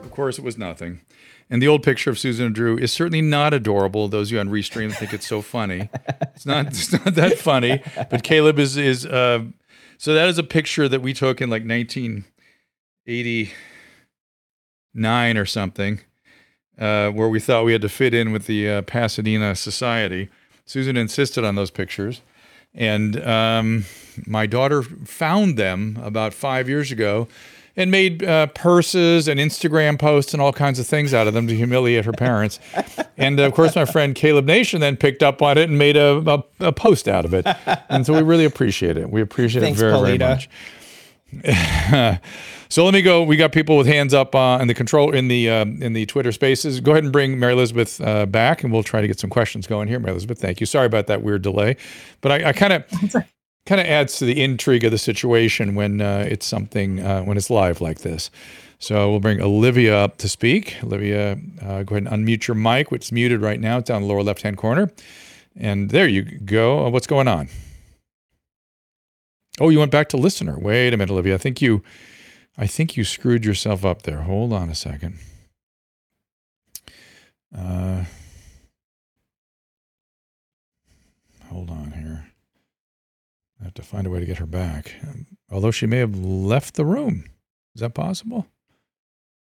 Speaker 1: Of course, it was nothing. And the old picture of Susan and Drew is certainly not adorable. Those of you on Restream think it's so funny. It's not. It's not that funny. But Caleb is is. Uh, so that is a picture that we took in like 1989 or something, uh, where we thought we had to fit in with the uh, Pasadena Society. Susan insisted on those pictures, and um, my daughter found them about five years ago and made uh, purses and Instagram posts and all kinds of things out of them to humiliate her parents. and of course, my friend Caleb Nation then picked up on it and made a, a, a post out of it. And so we really appreciate it. We appreciate
Speaker 6: Thanks,
Speaker 1: it very,
Speaker 6: Paulita.
Speaker 1: very much. so let me go. We got people with hands up uh, in the control in the uh, in the Twitter Spaces. Go ahead and bring Mary Elizabeth uh, back, and we'll try to get some questions going here. Mary Elizabeth, thank you. Sorry about that weird delay, but I, I kind of kind of adds to the intrigue of the situation when uh, it's something uh, when it's live like this. So we'll bring Olivia up to speak. Olivia, uh, go ahead and unmute your mic, which is muted right now. It's down the lower left hand corner, and there you go. Uh, What's going on? Oh, you went back to listener. Wait a minute, Olivia. I think you, I think you screwed yourself up there. Hold on a second. Uh, hold on here. I have to find a way to get her back. Although she may have left the room. Is that possible?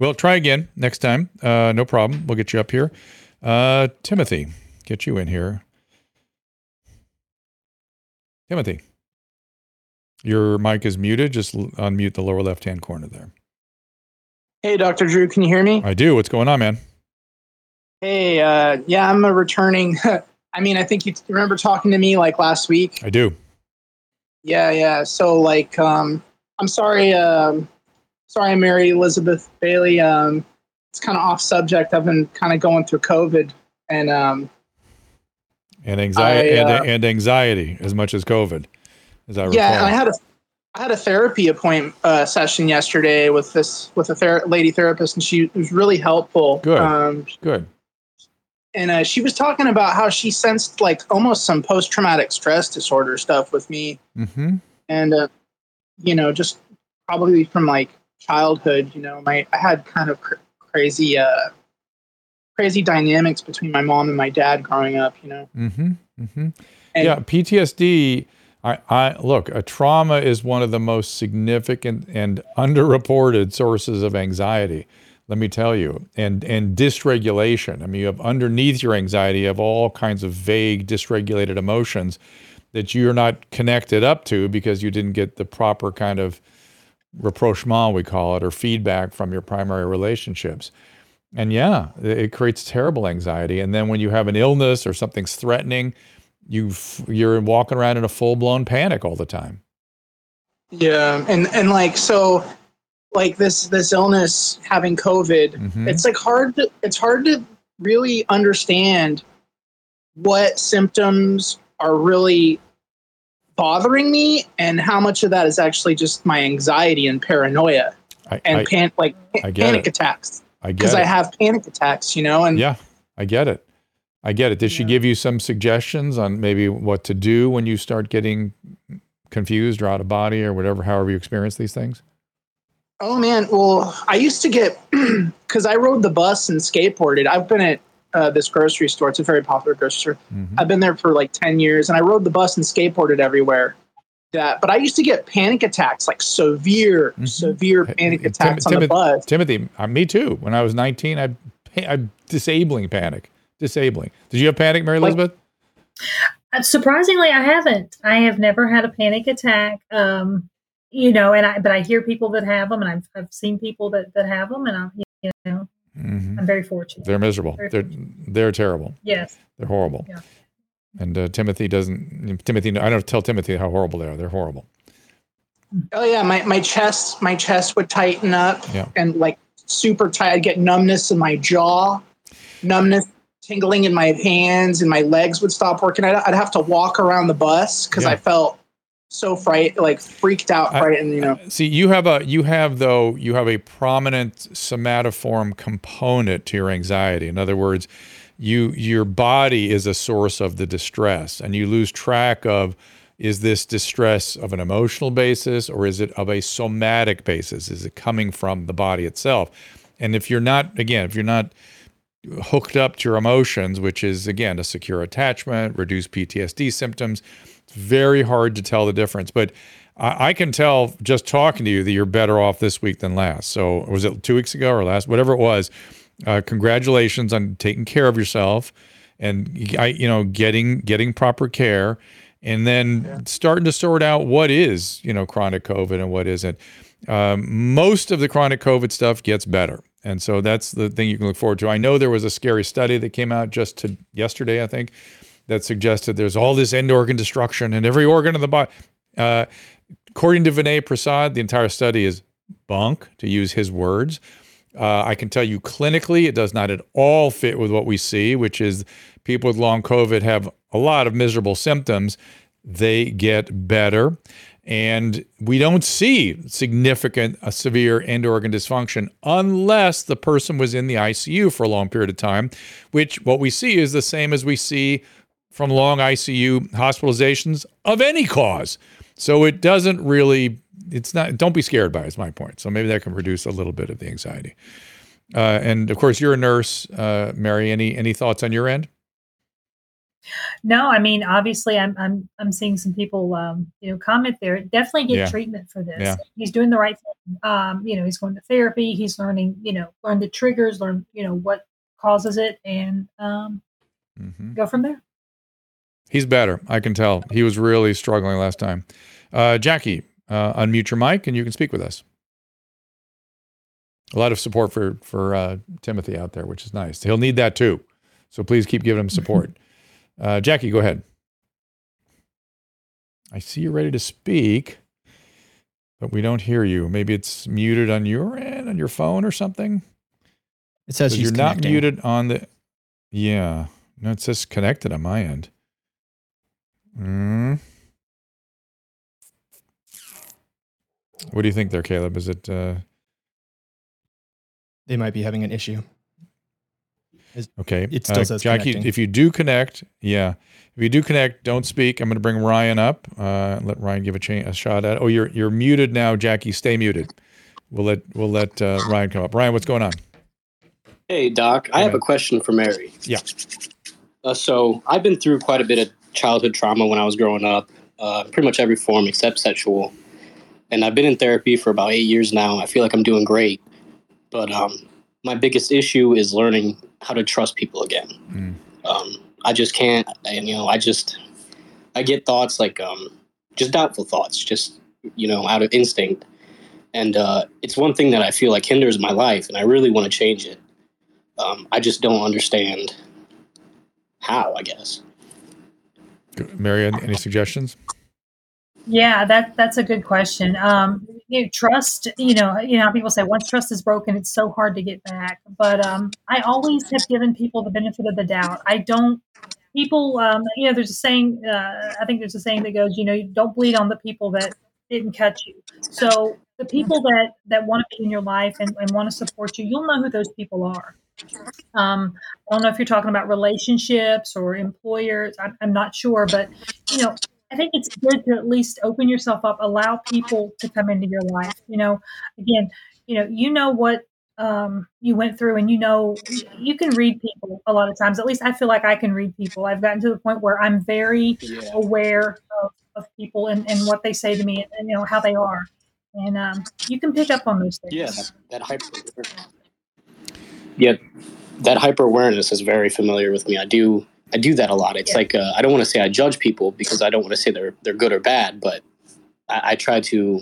Speaker 1: Well, try again next time. Uh, no problem. We'll get you up here. Uh, Timothy, get you in here. Timothy, your mic is muted. Just unmute the lower left hand corner there.
Speaker 7: Hey, Dr. Drew, can you hear me?
Speaker 1: I do. What's going on, man?
Speaker 7: Hey, uh, yeah, I'm a returning. I mean, I think you remember talking to me like last week.
Speaker 1: I do.
Speaker 7: Yeah, yeah. So, like, um, I'm sorry, um, sorry, Mary Elizabeth Bailey. Um, it's kind of off subject. I've been kind of going through COVID, and um,
Speaker 1: And anxiety
Speaker 7: I, uh,
Speaker 1: and, and anxiety as much as COVID, as I recall.
Speaker 7: yeah, and I had a I had a therapy appointment uh, session yesterday with this with a ther- lady therapist, and she was really helpful.
Speaker 1: Good.
Speaker 7: Um,
Speaker 1: Good.
Speaker 7: And uh, she was talking about how she sensed like almost some post traumatic stress disorder stuff with me.
Speaker 1: Mm-hmm.
Speaker 7: and uh, you know just probably from like childhood you know my i had kind of cr- crazy uh crazy dynamics between my mom and my dad growing up you know
Speaker 1: Mm-hmm. Mm-hmm.
Speaker 7: and
Speaker 1: yeah, PTSD. I, I look. A trauma is one of the most significant and underreported sources of anxiety. Let me tell you, and and dysregulation. I mean, you have underneath your anxiety, you have all kinds of vague, dysregulated emotions that you're not connected up to because you didn't get the proper kind of rapprochement, we call it, or feedback from your primary relationships. And yeah, it creates terrible anxiety. And then when you have an illness or something's threatening, you you're walking around in a full blown panic all the time.
Speaker 7: yeah and and like so like this this illness having covid
Speaker 1: Mhm.
Speaker 7: it's like hard to it's hard to really understand what symptoms are really bothering me and how much of that is actually just my anxiety and paranoia
Speaker 1: I,
Speaker 7: and
Speaker 1: I,
Speaker 7: pan- like
Speaker 1: I
Speaker 7: panic
Speaker 1: it.
Speaker 7: attacks
Speaker 1: I
Speaker 7: because
Speaker 1: it.
Speaker 7: I have panic attacks, you know, and
Speaker 1: yeah, I get it. I get it. Did she
Speaker 7: Yeah.
Speaker 1: give you some suggestions on maybe what to do when you start getting confused or out of body or whatever, however you experience these things?
Speaker 7: Oh man, well, I used to get because I rode the bus and skateboarded. I've been at uh, this grocery store; it's a very popular grocery store.
Speaker 1: Mhm.
Speaker 7: I've been there for like ten years, and I rode the bus and skateboarded everywhere. That, but I used to get panic attacks, like severe,
Speaker 1: Mhm.
Speaker 7: severe
Speaker 1: Hey,
Speaker 7: panic
Speaker 1: Tim-
Speaker 7: attacks on the bus.
Speaker 1: Timothy, uh, me too. When I was 19, I I disabling panic. Disabling. Did you have panic, Mary Elizabeth?
Speaker 4: Uh, Surprisingly, I haven't. I have never had a panic attack. Um, you know, and I but I hear people that have them, and I've I've seen people that that have them, and I'm, you know
Speaker 1: Mhm.
Speaker 4: I'm very fortunate.
Speaker 1: They're miserable.
Speaker 4: Very-
Speaker 1: They're they're terrible.
Speaker 4: yes.
Speaker 1: They're horrible.
Speaker 4: Yeah.
Speaker 1: And uh, Timothy doesn't. Timothy, I don't tell Timothy how horrible they are. They're horrible.
Speaker 7: Oh yeah, my, my chest my chest would tighten up
Speaker 1: Yeah.
Speaker 7: and like super tight. I'd get numbness in my jaw, numbness, tingling in my hands, and my legs would stop working. I'd, I'd have to walk around the bus because
Speaker 1: Yeah.
Speaker 7: I felt so fright, like freaked out,
Speaker 1: I-
Speaker 7: frightened. You know,
Speaker 1: See, you have a you have though you have a prominent somatoform component to your anxiety. In other words, you your body is a source of the distress, and you lose track of is this distress of an emotional basis or is it of a somatic basis? Is it coming from the body itself? And if you're not, again, if you're not hooked up to your emotions, which is again a secure attachment, reduce PTSD symptoms, very hard to tell the difference. But I, I can tell just talking to you that you're better off this week than last. So was it two weeks ago or last, whatever it was? Uh, congratulations on taking care of yourself and you know getting getting proper care and then yeah. starting to sort out what is you know chronic covid and what isn't um, most of the chronic covid stuff gets better and so that's the thing you can look forward to i know there was a scary study that came out just to yesterday i think that suggested there's all this end organ destruction in every organ of the body uh, according to vinay prasad the entire study is bunk to use his words uh, I can tell you clinically, it does not at all fit with what we see, which is people with long COVID have a lot of miserable symptoms. They get better. And we don't see significant uh, severe end organ dysfunction unless the person was in the ICU for a long period of time, which what we see is the same as we see from long ICU hospitalizations of any cause. So it doesn't really it's not don't be scared by it, is my point. So maybe that can reduce a little bit of the anxiety. Uh, and of course you're a nurse uh, mary. Any any thoughts on your end?
Speaker 4: No i mean obviously i'm i'm, I'm seeing some people um, you know comment there. Definitely get yeah. treatment for this. Yeah. he's doing the right thing. Um, you know he's going to therapy. He's learning you know learn the triggers learn you know what causes it and um, mm-hmm. go from there
Speaker 1: he's better i can tell he was really struggling last time uh, jackie uh, unmute your mic and you can speak with us. A lot of support for for uh, Timothy out there, which is nice. He'll need that too. So please keep giving him support. Uh, Jackie, go ahead. I see you're ready to speak, but we don't hear you. Maybe it's muted on your end, on your phone or something.
Speaker 6: It says
Speaker 1: you're
Speaker 6: connecting.
Speaker 1: not muted on the. Yeah, no, it says connected on my end. Hmm. What do you think there, Caleb? Is it? Uh...
Speaker 6: They might be having an issue.
Speaker 1: Is, okay. It still uh, says Jackie. Connecting. If you do connect, yeah. If you do connect, don't speak. I'm going to bring Ryan up. Uh, let Ryan give a, cha- a shot at. It. Oh, you're you're muted now, Jackie. Stay muted. We'll let we'll let uh, Ryan come up. Ryan, what's going on?
Speaker 8: Hey, Doc. I have a question for Mary.
Speaker 1: Yeah.
Speaker 8: Uh, so I've been through quite a bit of childhood trauma when I was growing up. Uh, pretty much every form except sexual and I've been in therapy for about eight years now. I feel like I'm doing great, but um, my biggest issue is learning how to trust people again. Mm. Um, I just can't, and you know, I just I get thoughts like um, just doubtful thoughts, just you know, out of instinct, and uh, it's one thing that I feel like hinders my life, and I really want to change it. Um, I just don't understand how. I guess.
Speaker 1: Mary, any suggestions?
Speaker 4: Yeah, that that's a good question. Um, you know, trust, you know, you know, people say once trust is broken, it's so hard to get back. But um, I always have given people the benefit of the doubt. I don't. People, um, you know, there's a saying. Uh, I think there's a saying that goes, you know, you don't bleed on the people that didn't cut you. So the people that that want to be in your life and, and want to support you, you'll know who those people are. Um, I don't know if you're talking about relationships or employers. I'm, I'm not sure, but you know, I think it's good to at least open yourself up, allow people to come into your life. You know, again, you know, you know what um, you went through, and you know, you can read people a lot of times. At least I feel like I can read people. I've gotten to the point where I'm very yeah. aware of, of people and, and what they say to me, and, and you know how they are, and um, you can pick up on those things.
Speaker 8: Yeah, that, that hyper. Yeah, that hyper awareness is very familiar with me. I do I do that a lot. It's yeah. like uh, I don't want to say I judge people because I don't want to say they're they're good or bad, but I, I try to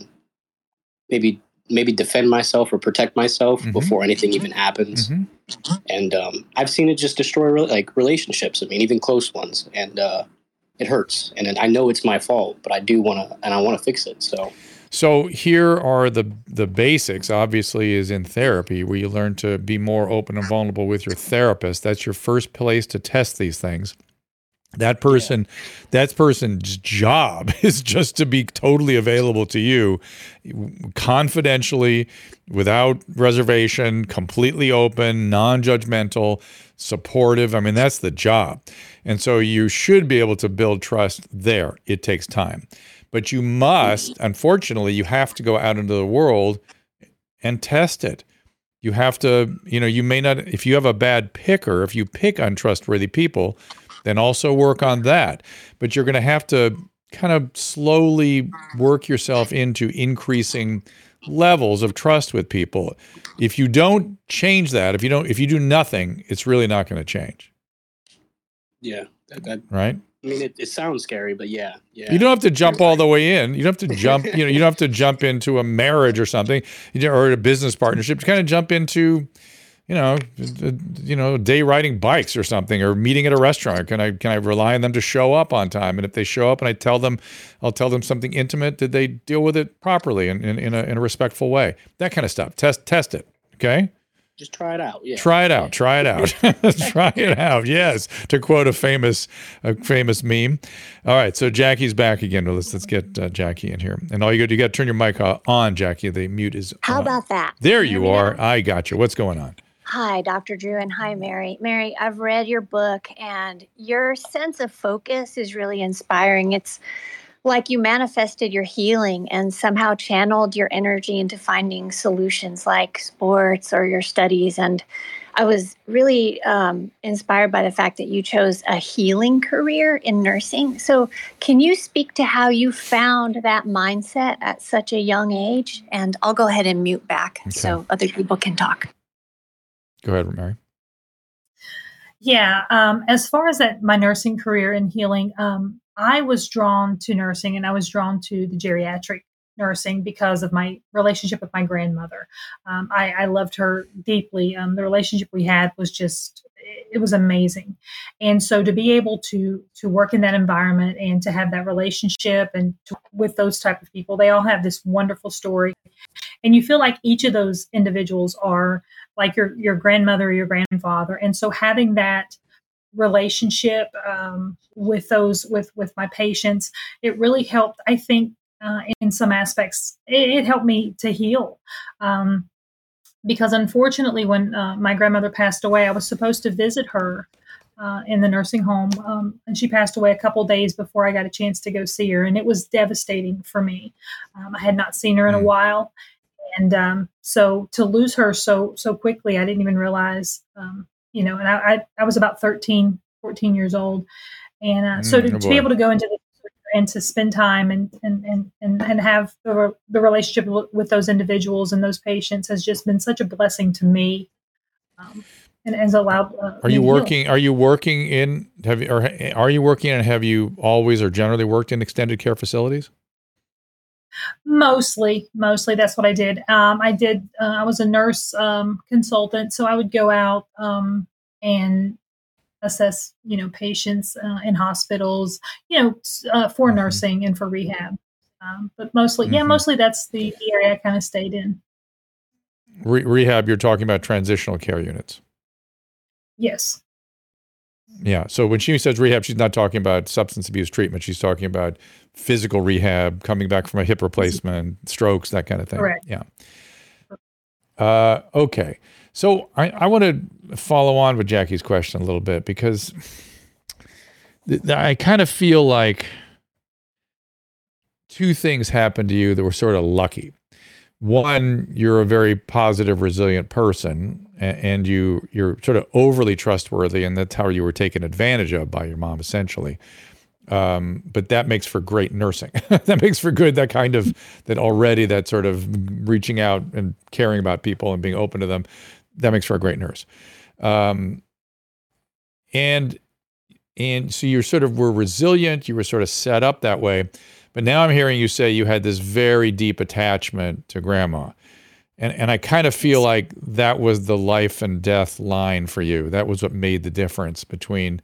Speaker 8: maybe maybe defend myself or protect myself mm-hmm. before anything even happens. Mm-hmm. And um, I've seen it just destroy re- like relationships. I mean, even close ones, and uh, it hurts. And I know it's my fault, but I do want to, and I want to fix it. So
Speaker 1: so here are the the basics. Obviously, is in therapy where you learn to be more open and vulnerable with your therapist. That's your first place to test these things. That person, yeah. that person's job is just to be totally available to you, confidentially, without reservation, completely open, non-judgmental, supportive. I mean, that's the job. And so you should be able to build trust there. It takes time. But you must, unfortunately, you have to go out into the world and test it. You have to, you know, you may not, if you have a bad picker, if you pick untrustworthy people, then also work on that. But you're going to have to kind of slowly work yourself into increasing levels of trust with people. If you don't change that, if you don't, if you do nothing, it's really not going to change.
Speaker 8: Yeah. That, that,
Speaker 1: right.
Speaker 8: I mean, it, it sounds scary, but yeah, yeah.
Speaker 1: You don't have to jump all the way in. You don't have to jump. You know, you don't have to jump into a marriage or something, or a business partnership. To kind of jump into, you know, you know, day riding bikes or something, or meeting at a restaurant. Can I can I rely on them to show up on time? And if they show up, and I tell them, I'll tell them something intimate. Did they deal with it properly and in, in, a, in a respectful way? That kind of stuff. Test test it. Okay
Speaker 8: just try it out. Yeah.
Speaker 1: Try it out. Try it out. try it out. Yes, to quote a famous a famous meme. All right, so Jackie's back again. Let's let's get uh, Jackie in here. And all you got you got to turn your mic on, Jackie. The mute is.
Speaker 9: How
Speaker 1: on.
Speaker 9: about that?
Speaker 1: There you are. Now? I got you. What's going on?
Speaker 9: Hi, Dr. Drew, and hi, Mary. Mary, I've read your book, and your sense of focus is really inspiring. It's like you manifested your healing and somehow channeled your energy into finding solutions like sports or your studies. And I was really um, inspired by the fact that you chose a healing career in nursing. So, can you speak to how you found that mindset at such a young age? And I'll go ahead and mute back okay. so other people can talk.
Speaker 1: Go ahead, Mary.
Speaker 4: Yeah, um, as far as that, my nursing career in healing, um, I was drawn to nursing and I was drawn to the geriatric nursing because of my relationship with my grandmother. Um, I, I, loved her deeply. Um, the relationship we had was just it was amazing, and so to be able to to work in that environment and to have that relationship and to, with those type of people, they all have this wonderful story, and you feel like each of those individuals are like your your grandmother or your grandfather, and so having that relationship um, with those with with my patients. It really helped i think uh, in some aspects. It, it, helped me to heal um, because unfortunately when uh, my grandmother passed away i was supposed to visit her uh, in the nursing home um, and she passed away a couple days before i got a chance to go see her and it was devastating for me. Um, i had not seen her in a mm. while and um, so to lose her so so quickly i didn't even realize um, you know, and I, I, I was about 13, 14 years old. And uh, so to, mm, oh to, be able to go into the and to spend time and and and and, and have the, the relationship with those individuals and those patients has just been such a blessing to me um, and has allowed uh,
Speaker 1: are you working are you working in have you or are you working and have you always or generally worked in extended care facilities
Speaker 4: Mostly, mostly that's what I did. Um, I did. Uh, I was a nurse um, consultant, so I would go out um, and assess, you know, patients uh, in hospitals, you know, uh, for mm-hmm. nursing and for rehab. Um, but mostly, mm-hmm. yeah, mostly that's the, the area I kind of stayed in.
Speaker 1: Re- rehab, you're talking about transitional care units.
Speaker 4: Yes.
Speaker 1: Yeah. So when she says rehab, she's not talking about substance abuse treatment. She's talking about physical rehab, coming back from a hip replacement, strokes, that kind of thing.
Speaker 4: Correct.
Speaker 1: Yeah. Uh, okay. So I, I want to follow on with Jackie's question a little bit because th- I kind of feel like two things happened to you that were sort of lucky. One, you're a very positive, resilient person, and, you you're sort of overly trustworthy, and that's how you were taken advantage of by your mom, essentially. Um, but that makes for great nursing. that makes for good that kind of that already that sort of reaching out and caring about people and being open to them. That makes for a great nurse. Um, and and so you sort of were resilient. You were sort of set up that way. But now I'm hearing you say you had this very deep attachment to grandma. And, and I kind of feel like that was the life and death line for you. That was what made the difference between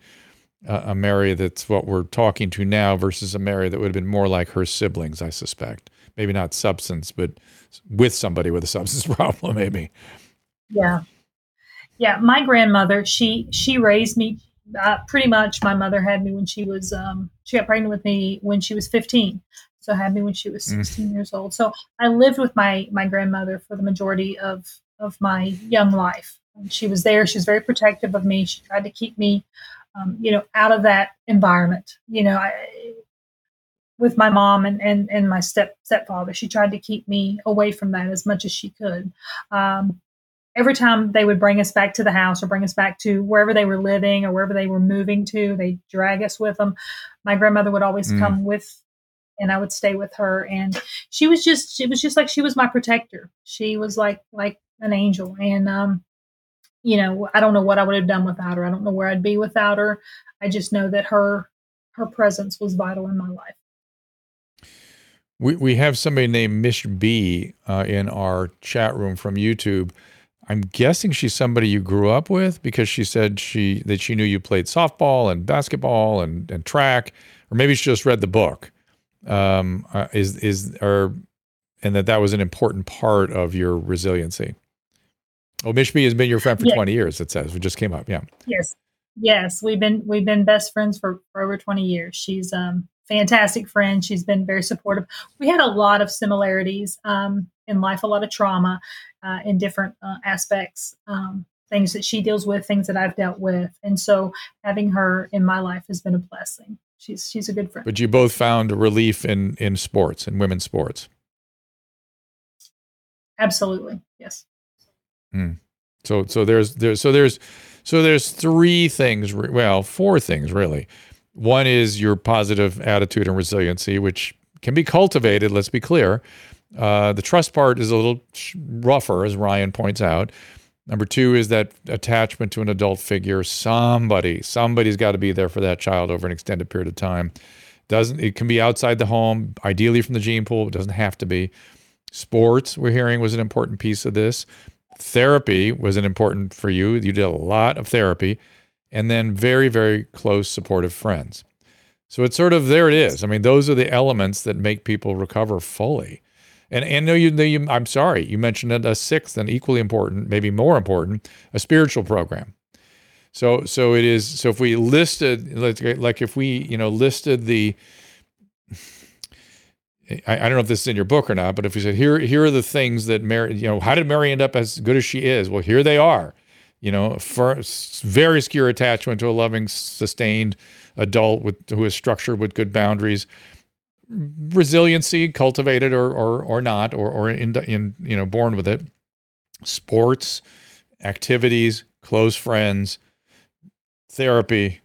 Speaker 1: a Mary that's what we're talking to now versus a Mary that would have been more like her siblings, I suspect. Maybe not substance, but with somebody with a substance problem, maybe.
Speaker 4: Yeah, yeah. My grandmother, she she raised me uh, pretty much. My mother had me when she was um, she got pregnant with me when she was fifteen, so had me when she was mm. sixteen mm. years old. So I lived with my my grandmother for the majority of of my young life. She was there. She was very protective of me. She tried to keep me um, you know, out of that environment. You know, I, with my mom and, and, and my step stepfather, she tried to keep me away from that as much as she could. Um, every time they would bring us back to the house or bring us back to wherever they were living or wherever they were moving to, they drag us with them. My grandmother would always mm. come with and I would stay with her and she was just she was just like she was my protector. She was like like an angel and um you know, I don't know what I would have done without her. I don't know where I'd be without her. I just know that her her presence was vital in my life.
Speaker 1: We we have somebody named Mish B uh, in our chat room from YouTube. I'm guessing she's somebody you grew up with because she said she that she knew you played softball and basketball and, and track, or maybe she just read the book. Um, uh, is is or and that that was an important part of your resiliency. Oh, Mishmi has been your friend for yes. 20 years. It says it just came up. Yeah.
Speaker 4: Yes, yes, we've been we've been best friends for, for over 20 years. She's um fantastic friend. She's been very supportive. We had a lot of similarities um, in life, a lot of trauma uh, in different uh, aspects, um, things that she deals with, things that I've dealt with, and so having her in my life has been a blessing. She's she's a good friend.
Speaker 1: But you both found relief in in sports and women's sports.
Speaker 4: Absolutely, yes.
Speaker 1: Mm. So so there's there's so there's so there's three things. Well, four things really one is your positive attitude and resiliency, which can be cultivated, let's be clear. Uh, the trust part is a little rougher, as Ryan points out. Number two is that attachment to an adult figure. Somebody, somebody's got to be there for that child over an extended period of time. Doesn't it can be outside the home, ideally from the gene pool. It doesn't have to be. Sports, we're hearing, was an important piece of this. Therapy was an important for you. You did a lot of therapy and then very, very close supportive friends. So it's sort of there it is. I mean, those are the elements that make people recover fully. And and no, you, you I'm sorry, you mentioned a sixth and equally important, maybe more important, a spiritual program. So so it is. So if we listed like, like if we you know listed the I, I, don't know if this is in your book or not, but if we said here here are the things that Mary, you know, how did Mary end up as good as she is? Well, here they are you know, for very secure attachment to a loving, sustained adult with who is structured with good boundaries, resiliency cultivated or or or not, or or in, in you know born with it, sports, activities, close friends, therapy,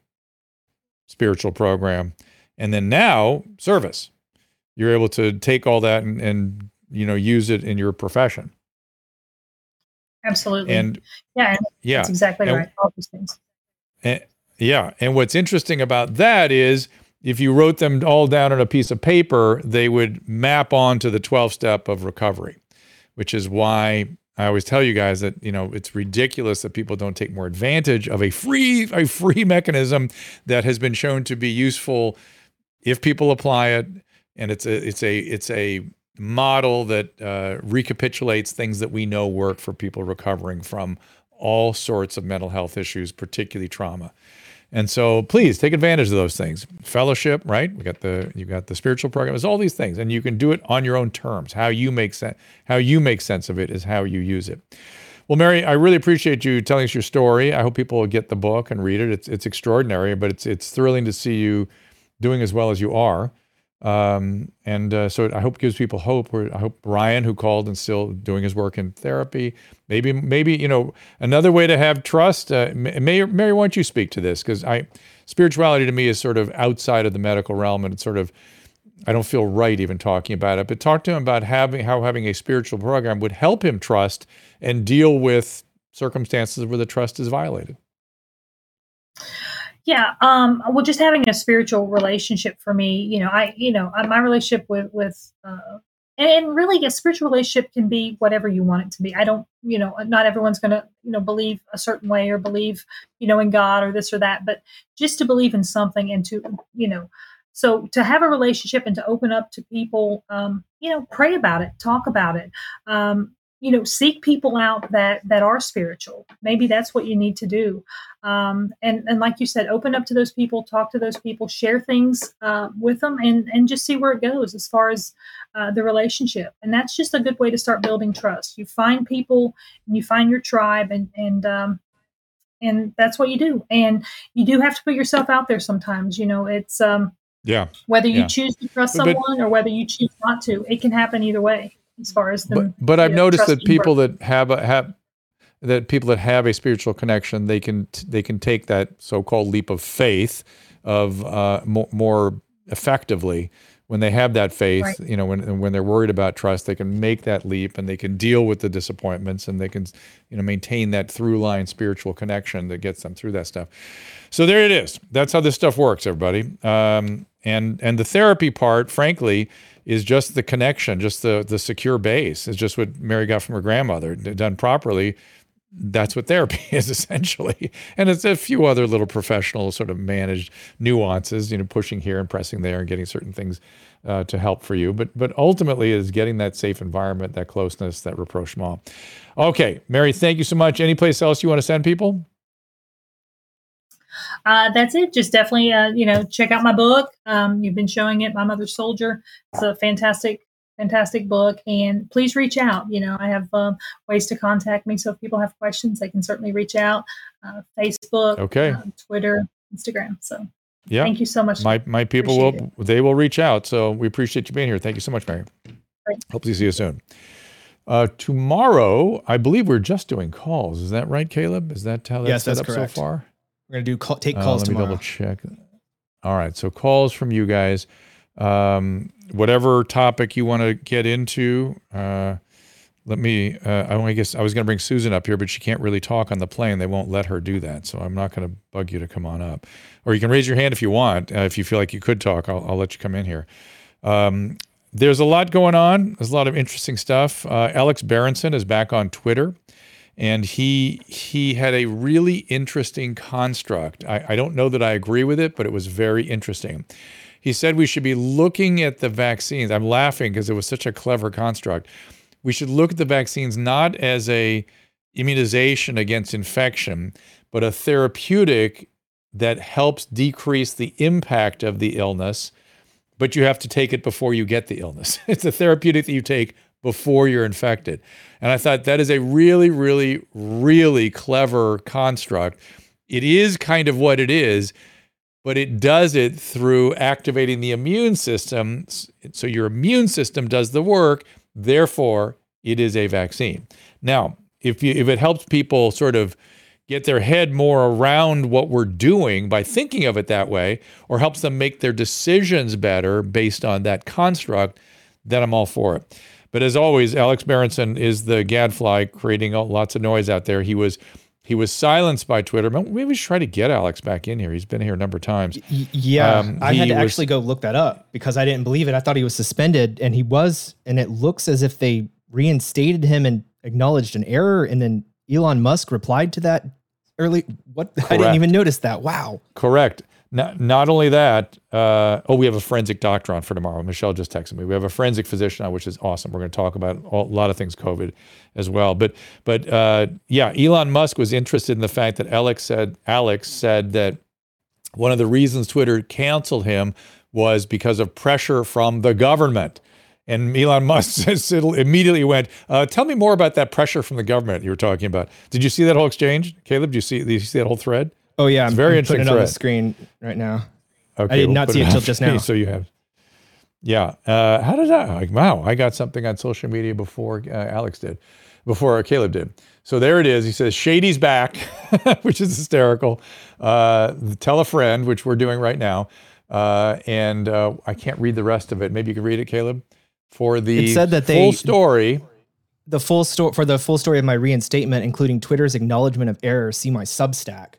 Speaker 1: spiritual program, and then now service. You're able to take all that and, and you know use it in your profession.
Speaker 4: Absolutely.
Speaker 1: And
Speaker 4: yeah, yeah, that's exactly and, right. All those things.
Speaker 1: And, yeah, and what's interesting about that is if you wrote them all down on a piece of paper, they would map onto the 12 step of recovery, which is why I always tell you guys that you know it's ridiculous that people don't take more advantage of a free a free mechanism that has been shown to be useful if people apply it and it's a it's a it's a model that uh, recapitulates things that we know work for people recovering from all sorts of mental health issues, particularly trauma. And so please take advantage of those things. Fellowship, right? We got the you got the spiritual program. There's all these things, and you can do it on your own terms. How you make sense, how you make sense of it is how you use it. Well, Mary, I really appreciate you telling us your story. I hope people will get the book and read it. It's it's extraordinary, but it's it's thrilling to see you doing as well as you are. Um, and uh, so I hope gives people hope. I hope Ryan, who called and still doing his work in therapy, maybe maybe you know another way to have trust. Uh, Mary, Mary, why don't you speak to this? Because I spirituality to me is sort of outside of the medical realm, and it's sort of I don't feel right even talking about it. But talk to him about having how having a spiritual program would help him trust and deal with circumstances where the trust is violated.
Speaker 4: Yeah. Um, well, just having a spiritual relationship for me, you know, I, you know, my relationship with, with, uh, and, and really a spiritual relationship can be whatever you want it to be. I don't, you know, not everyone's going to, you know, believe a certain way or believe, you know, in God or this or that, but just to believe in something and to, you know, so to have a relationship and to open up to people, um, you know, pray about it, talk about it, um, you know seek people out that that are spiritual. Maybe that's what you need to do. Um, and and like you said open up to those people talk to those people share things uh, with them and and just see where it goes as far as uh, the relationship. And that's just a good way to start building trust. You find people and you find your tribe and and um, and that's what you do. And you do have to put yourself out there sometimes you know it's um
Speaker 1: yeah.
Speaker 4: whether you
Speaker 1: yeah.
Speaker 4: choose to trust someone but, or whether you choose not to it can happen either way as far as
Speaker 1: the, but, but I've know, noticed that people that have a have that people that have a spiritual connection they can they can take that so-called leap of faith of uh, more, more effectively when they have that faith, right. you know, when when they're worried about trust, they can make that leap and they can deal with the disappointments and they can, you know, maintain that through line spiritual connection that gets them through that stuff. So there it is. That's how this stuff works, everybody. Um, and and the therapy part, frankly, is just the connection, just the the secure base. It's just what Mary got from her grandmother, done properly that's what therapy is essentially. And it's a few other little professional sort of managed nuances, you know, pushing here and pressing there and getting certain things uh, to help for you. But but ultimately is getting that safe environment, that closeness, that rapprochement. Okay, Mary, thank you so much. Any place else you want to send people?
Speaker 4: Uh, that's it. Just definitely, uh, you know, check out my book. Um, you've been showing it, My Mother's Soldier. It's a fantastic fantastic book. And please reach out. You know i have um, ways to contact me. So if people have questions they can certainly reach out uh, facebook
Speaker 1: okay.
Speaker 4: uh, twitter instagram. So yeah. thank you so much.
Speaker 1: My, my people will it. they will reach out. So we appreciate you being here. Thank you so much mary. Great. hope to see you soon. Uh, tomorrow i believe we're just doing calls. Is that right caleb? Is that how that's yes, set that's up correct. so far
Speaker 6: we're gonna do call, take uh, calls let tomorrow.
Speaker 1: me double check all right so calls from you guys um, whatever topic you want to get into. Uh, let me. Uh, I guess I was going to bring Susan up here, but she can't really talk on the plane. They won't let her do that, so I'm not going to bug you to come on up. Or you can raise your hand if you want. Uh, if you feel like you could talk, I'll, I'll let you come in here. Um, there's a lot going on. There's a lot of interesting stuff. Uh, Alex Berenson is back on Twitter, and he he had a really interesting construct. I, I don't know that I agree with it, but it was very interesting. He said we should be looking at the vaccines. I'm laughing because it was such a clever construct. We should look at the vaccines not as a immunization against infection, but a therapeutic that helps decrease the impact of the illness, but you have to take it before you get the illness. it's a therapeutic that you take before you're infected. And I thought that is a really, really, really clever construct. It is kind of what it is, but it does it through activating the immune system. So your immune system does the work. Therefore, it is a vaccine. Now, if you if it helps people sort of get their head more around what we're doing by thinking of it that way, or helps them make their decisions better based on that construct, then I'm all for it. But as always, Alex Berenson is the gadfly creating lots of noise out there. He was he was silenced by Twitter. Maybe we should try to get Alex back in here. He's been here a number of times.
Speaker 6: Yeah, um, I had to was, actually go look that up because I didn't believe it. I thought he was suspended, and he was. And it looks as if they reinstated him and acknowledged an error, and then Elon Musk replied to that early. What correct. I didn't even notice that. Wow.
Speaker 1: Correct. Not, not only that, uh, oh, we have a forensic doctor on for tomorrow. Michelle just texted me. We have a forensic physician on, which is awesome. We're going to talk about a lot of things COVID as well. But but uh, yeah, Elon Musk was interested in the fact that Alex said Alex said that one of the reasons Twitter canceled him was because of pressure from the government. And Elon Musk immediately went, uh, "Tell me more about that pressure from the government you were talking about." Did you see that whole exchange, Caleb? Did you see? Did you see that whole thread?
Speaker 6: Oh yeah, it's I'm, very I'm interesting. Putting it on the screen right now. Okay, I did we'll not see it until just now.
Speaker 1: So you have. Yeah. Uh, how did I? Like, wow, I got something on social media before uh, Alex did, before Caleb did. So there it is. He says Shady's back, which is hysterical. Uh, tell a friend, which we're doing right now. Uh, and uh, I can't read the rest of it. Maybe you can read it, Caleb. For the it said that full they, story.
Speaker 6: The full story for the full story of my reinstatement, including Twitter's acknowledgement of error. See my Substack.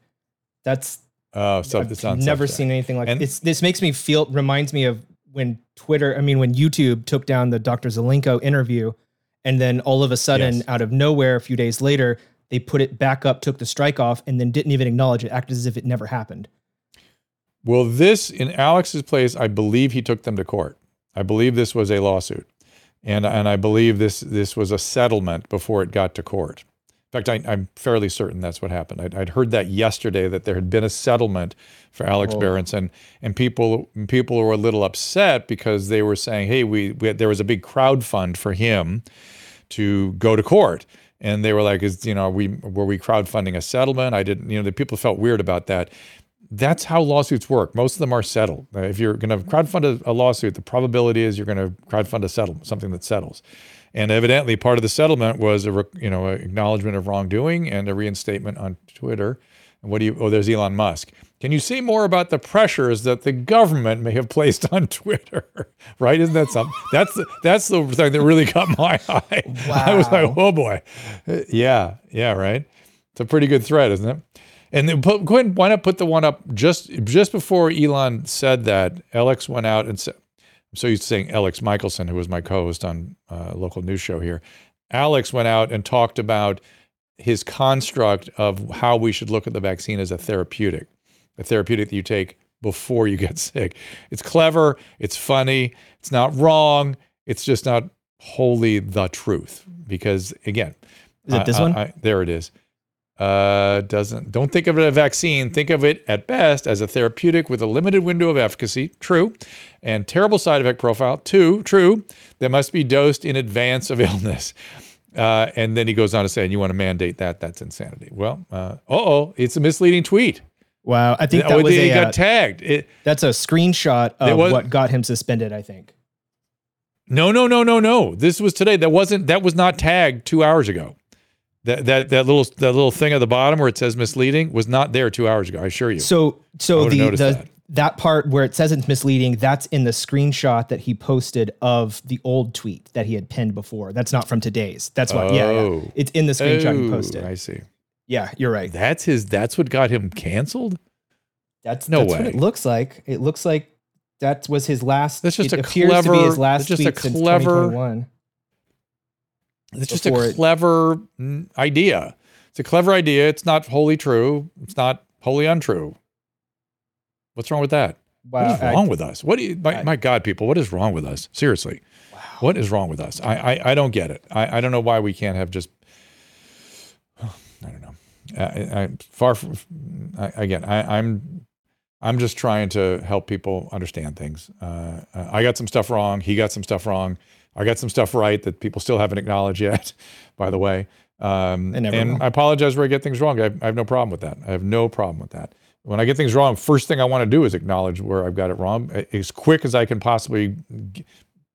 Speaker 6: That's
Speaker 1: oh, so
Speaker 6: I've never seen anything like this. This makes me feel reminds me of when Twitter, I mean, when YouTube took down the Dr. Zelenko interview, and then all of a sudden, yes. out of nowhere, a few days later, they put it back up, took the strike off, and then didn't even acknowledge it, acted as if it never happened.
Speaker 1: Well, this in Alex's place, I believe he took them to court. I believe this was a lawsuit, and and I believe this this was a settlement before it got to court. In fact, I, am fairly certain that's what happened. I'd, I'd, heard that yesterday that there had been a settlement for Alex oh. Berenson, and people people were a little upset because they were saying, "Hey, we, we there was a big crowd fund for him to go to court." And they were like, "Is you know, we were we crowdfunding a settlement?" I didn't, you know, the people felt weird about that. that's how lawsuits work. Most of them are settled. If you're going to crowdfund a, a lawsuit, the probability is you're going to crowdfund a settle something that settles. And evidently, part of the settlement was a you know an acknowledgement of wrongdoing and a reinstatement on Twitter. And what do you? Oh, there's Elon Musk. Can you say more about the pressures that the government may have placed on Twitter? right? Isn't that something? That's the, that's the thing that really caught my eye. Wow. I was like, oh boy, yeah, yeah, right. It's a pretty good threat, isn't it? And then put, go ahead. Why not put the one up just just before Elon said that? Alex went out and said, "I'm so used to saying Alex Michaelson, who was my co-host on a local news show here." Alex went out and talked about his construct of how we should look at the vaccine as a therapeutic a therapeutic that you take before you get sick. It's clever, it's funny, it's not wrong, it's just not wholly the truth. Because again,
Speaker 6: is it this I, one? I,
Speaker 1: there it is. Uh, doesn't don't think of it as a vaccine. Think of it at best as a therapeutic with a limited window of efficacy. True, and terrible side effect profile. Two, true. That must be dosed in advance of illness. Uh, and then he goes on to say, and you want to mandate that? That's insanity. Well, uh oh, it's a misleading tweet.
Speaker 6: Wow, I think that was
Speaker 1: he
Speaker 6: a,
Speaker 1: got uh, tagged. It,
Speaker 6: that's a screenshot of was, what got him suspended. I think.
Speaker 1: No, no, no, no, no. This was today. That wasn't. That was not tagged two hours ago. That that that little that little thing at the bottom where it says misleading was not there two hours ago. I assure you.
Speaker 6: So so the the that. that part where it says it's misleading, that's in the screenshot that he posted of the old tweet that he had pinned before. That's not from today's. That's what. Oh. Yeah, yeah. Oh. It's in the screenshot oh, he posted.
Speaker 1: I see.
Speaker 6: Yeah, you're right.
Speaker 1: That's his. That's what got him canceled.
Speaker 6: That's no that's way. What it looks like. It looks like that was his last. That's just a clever. To be his last just a clever.
Speaker 1: It's just a clever it, idea. It's a clever idea. It's not wholly true. It's not wholly untrue. What's wrong with that? Wow, what is wrong I, with us? What do you, my, I, my, God, people, what is wrong with us? Seriously. Wow. What is wrong with us? I, I, I don't get it. I, I don't know why we can't have just I don't know. I, I far from I, again. I, I'm I'm just trying to help people understand things. Uh, I got some stuff wrong. He got some stuff wrong. I got some stuff right that people still haven't acknowledged yet. By the way, um, and will. I apologize where I get things wrong. I, I have no problem with that. I have no problem with that. When I get things wrong, first thing I want to do is acknowledge where I've got it wrong as quick as I can possibly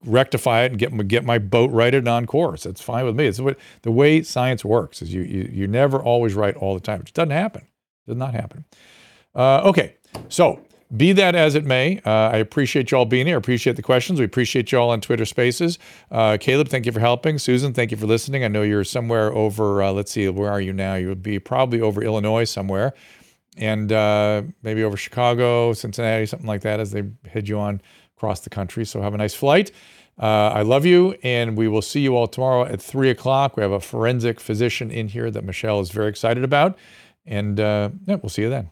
Speaker 1: rectify it and get my, get my boat righted on course. That's fine with me. It's what the way science works is you, you, you never always right all the time. It doesn't happen. It does not happen. Uh, okay. So be that as it may, uh, I appreciate y'all being here. I appreciate the questions. We appreciate y'all on Twitter Spaces. Uh, Caleb, thank you for helping. Susan, thank you for listening. I know you're somewhere over. Uh, let's see, where are you now? You would be probably over Illinois somewhere, and uh, maybe over Chicago, Cincinnati, something like that, as they head you on across the country. So have a nice flight. Uh, I love you, and we will see you all tomorrow at three o'clock. We have a forensic physician in here that Michelle is very excited about, and uh, yeah, we'll see you then.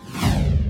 Speaker 1: you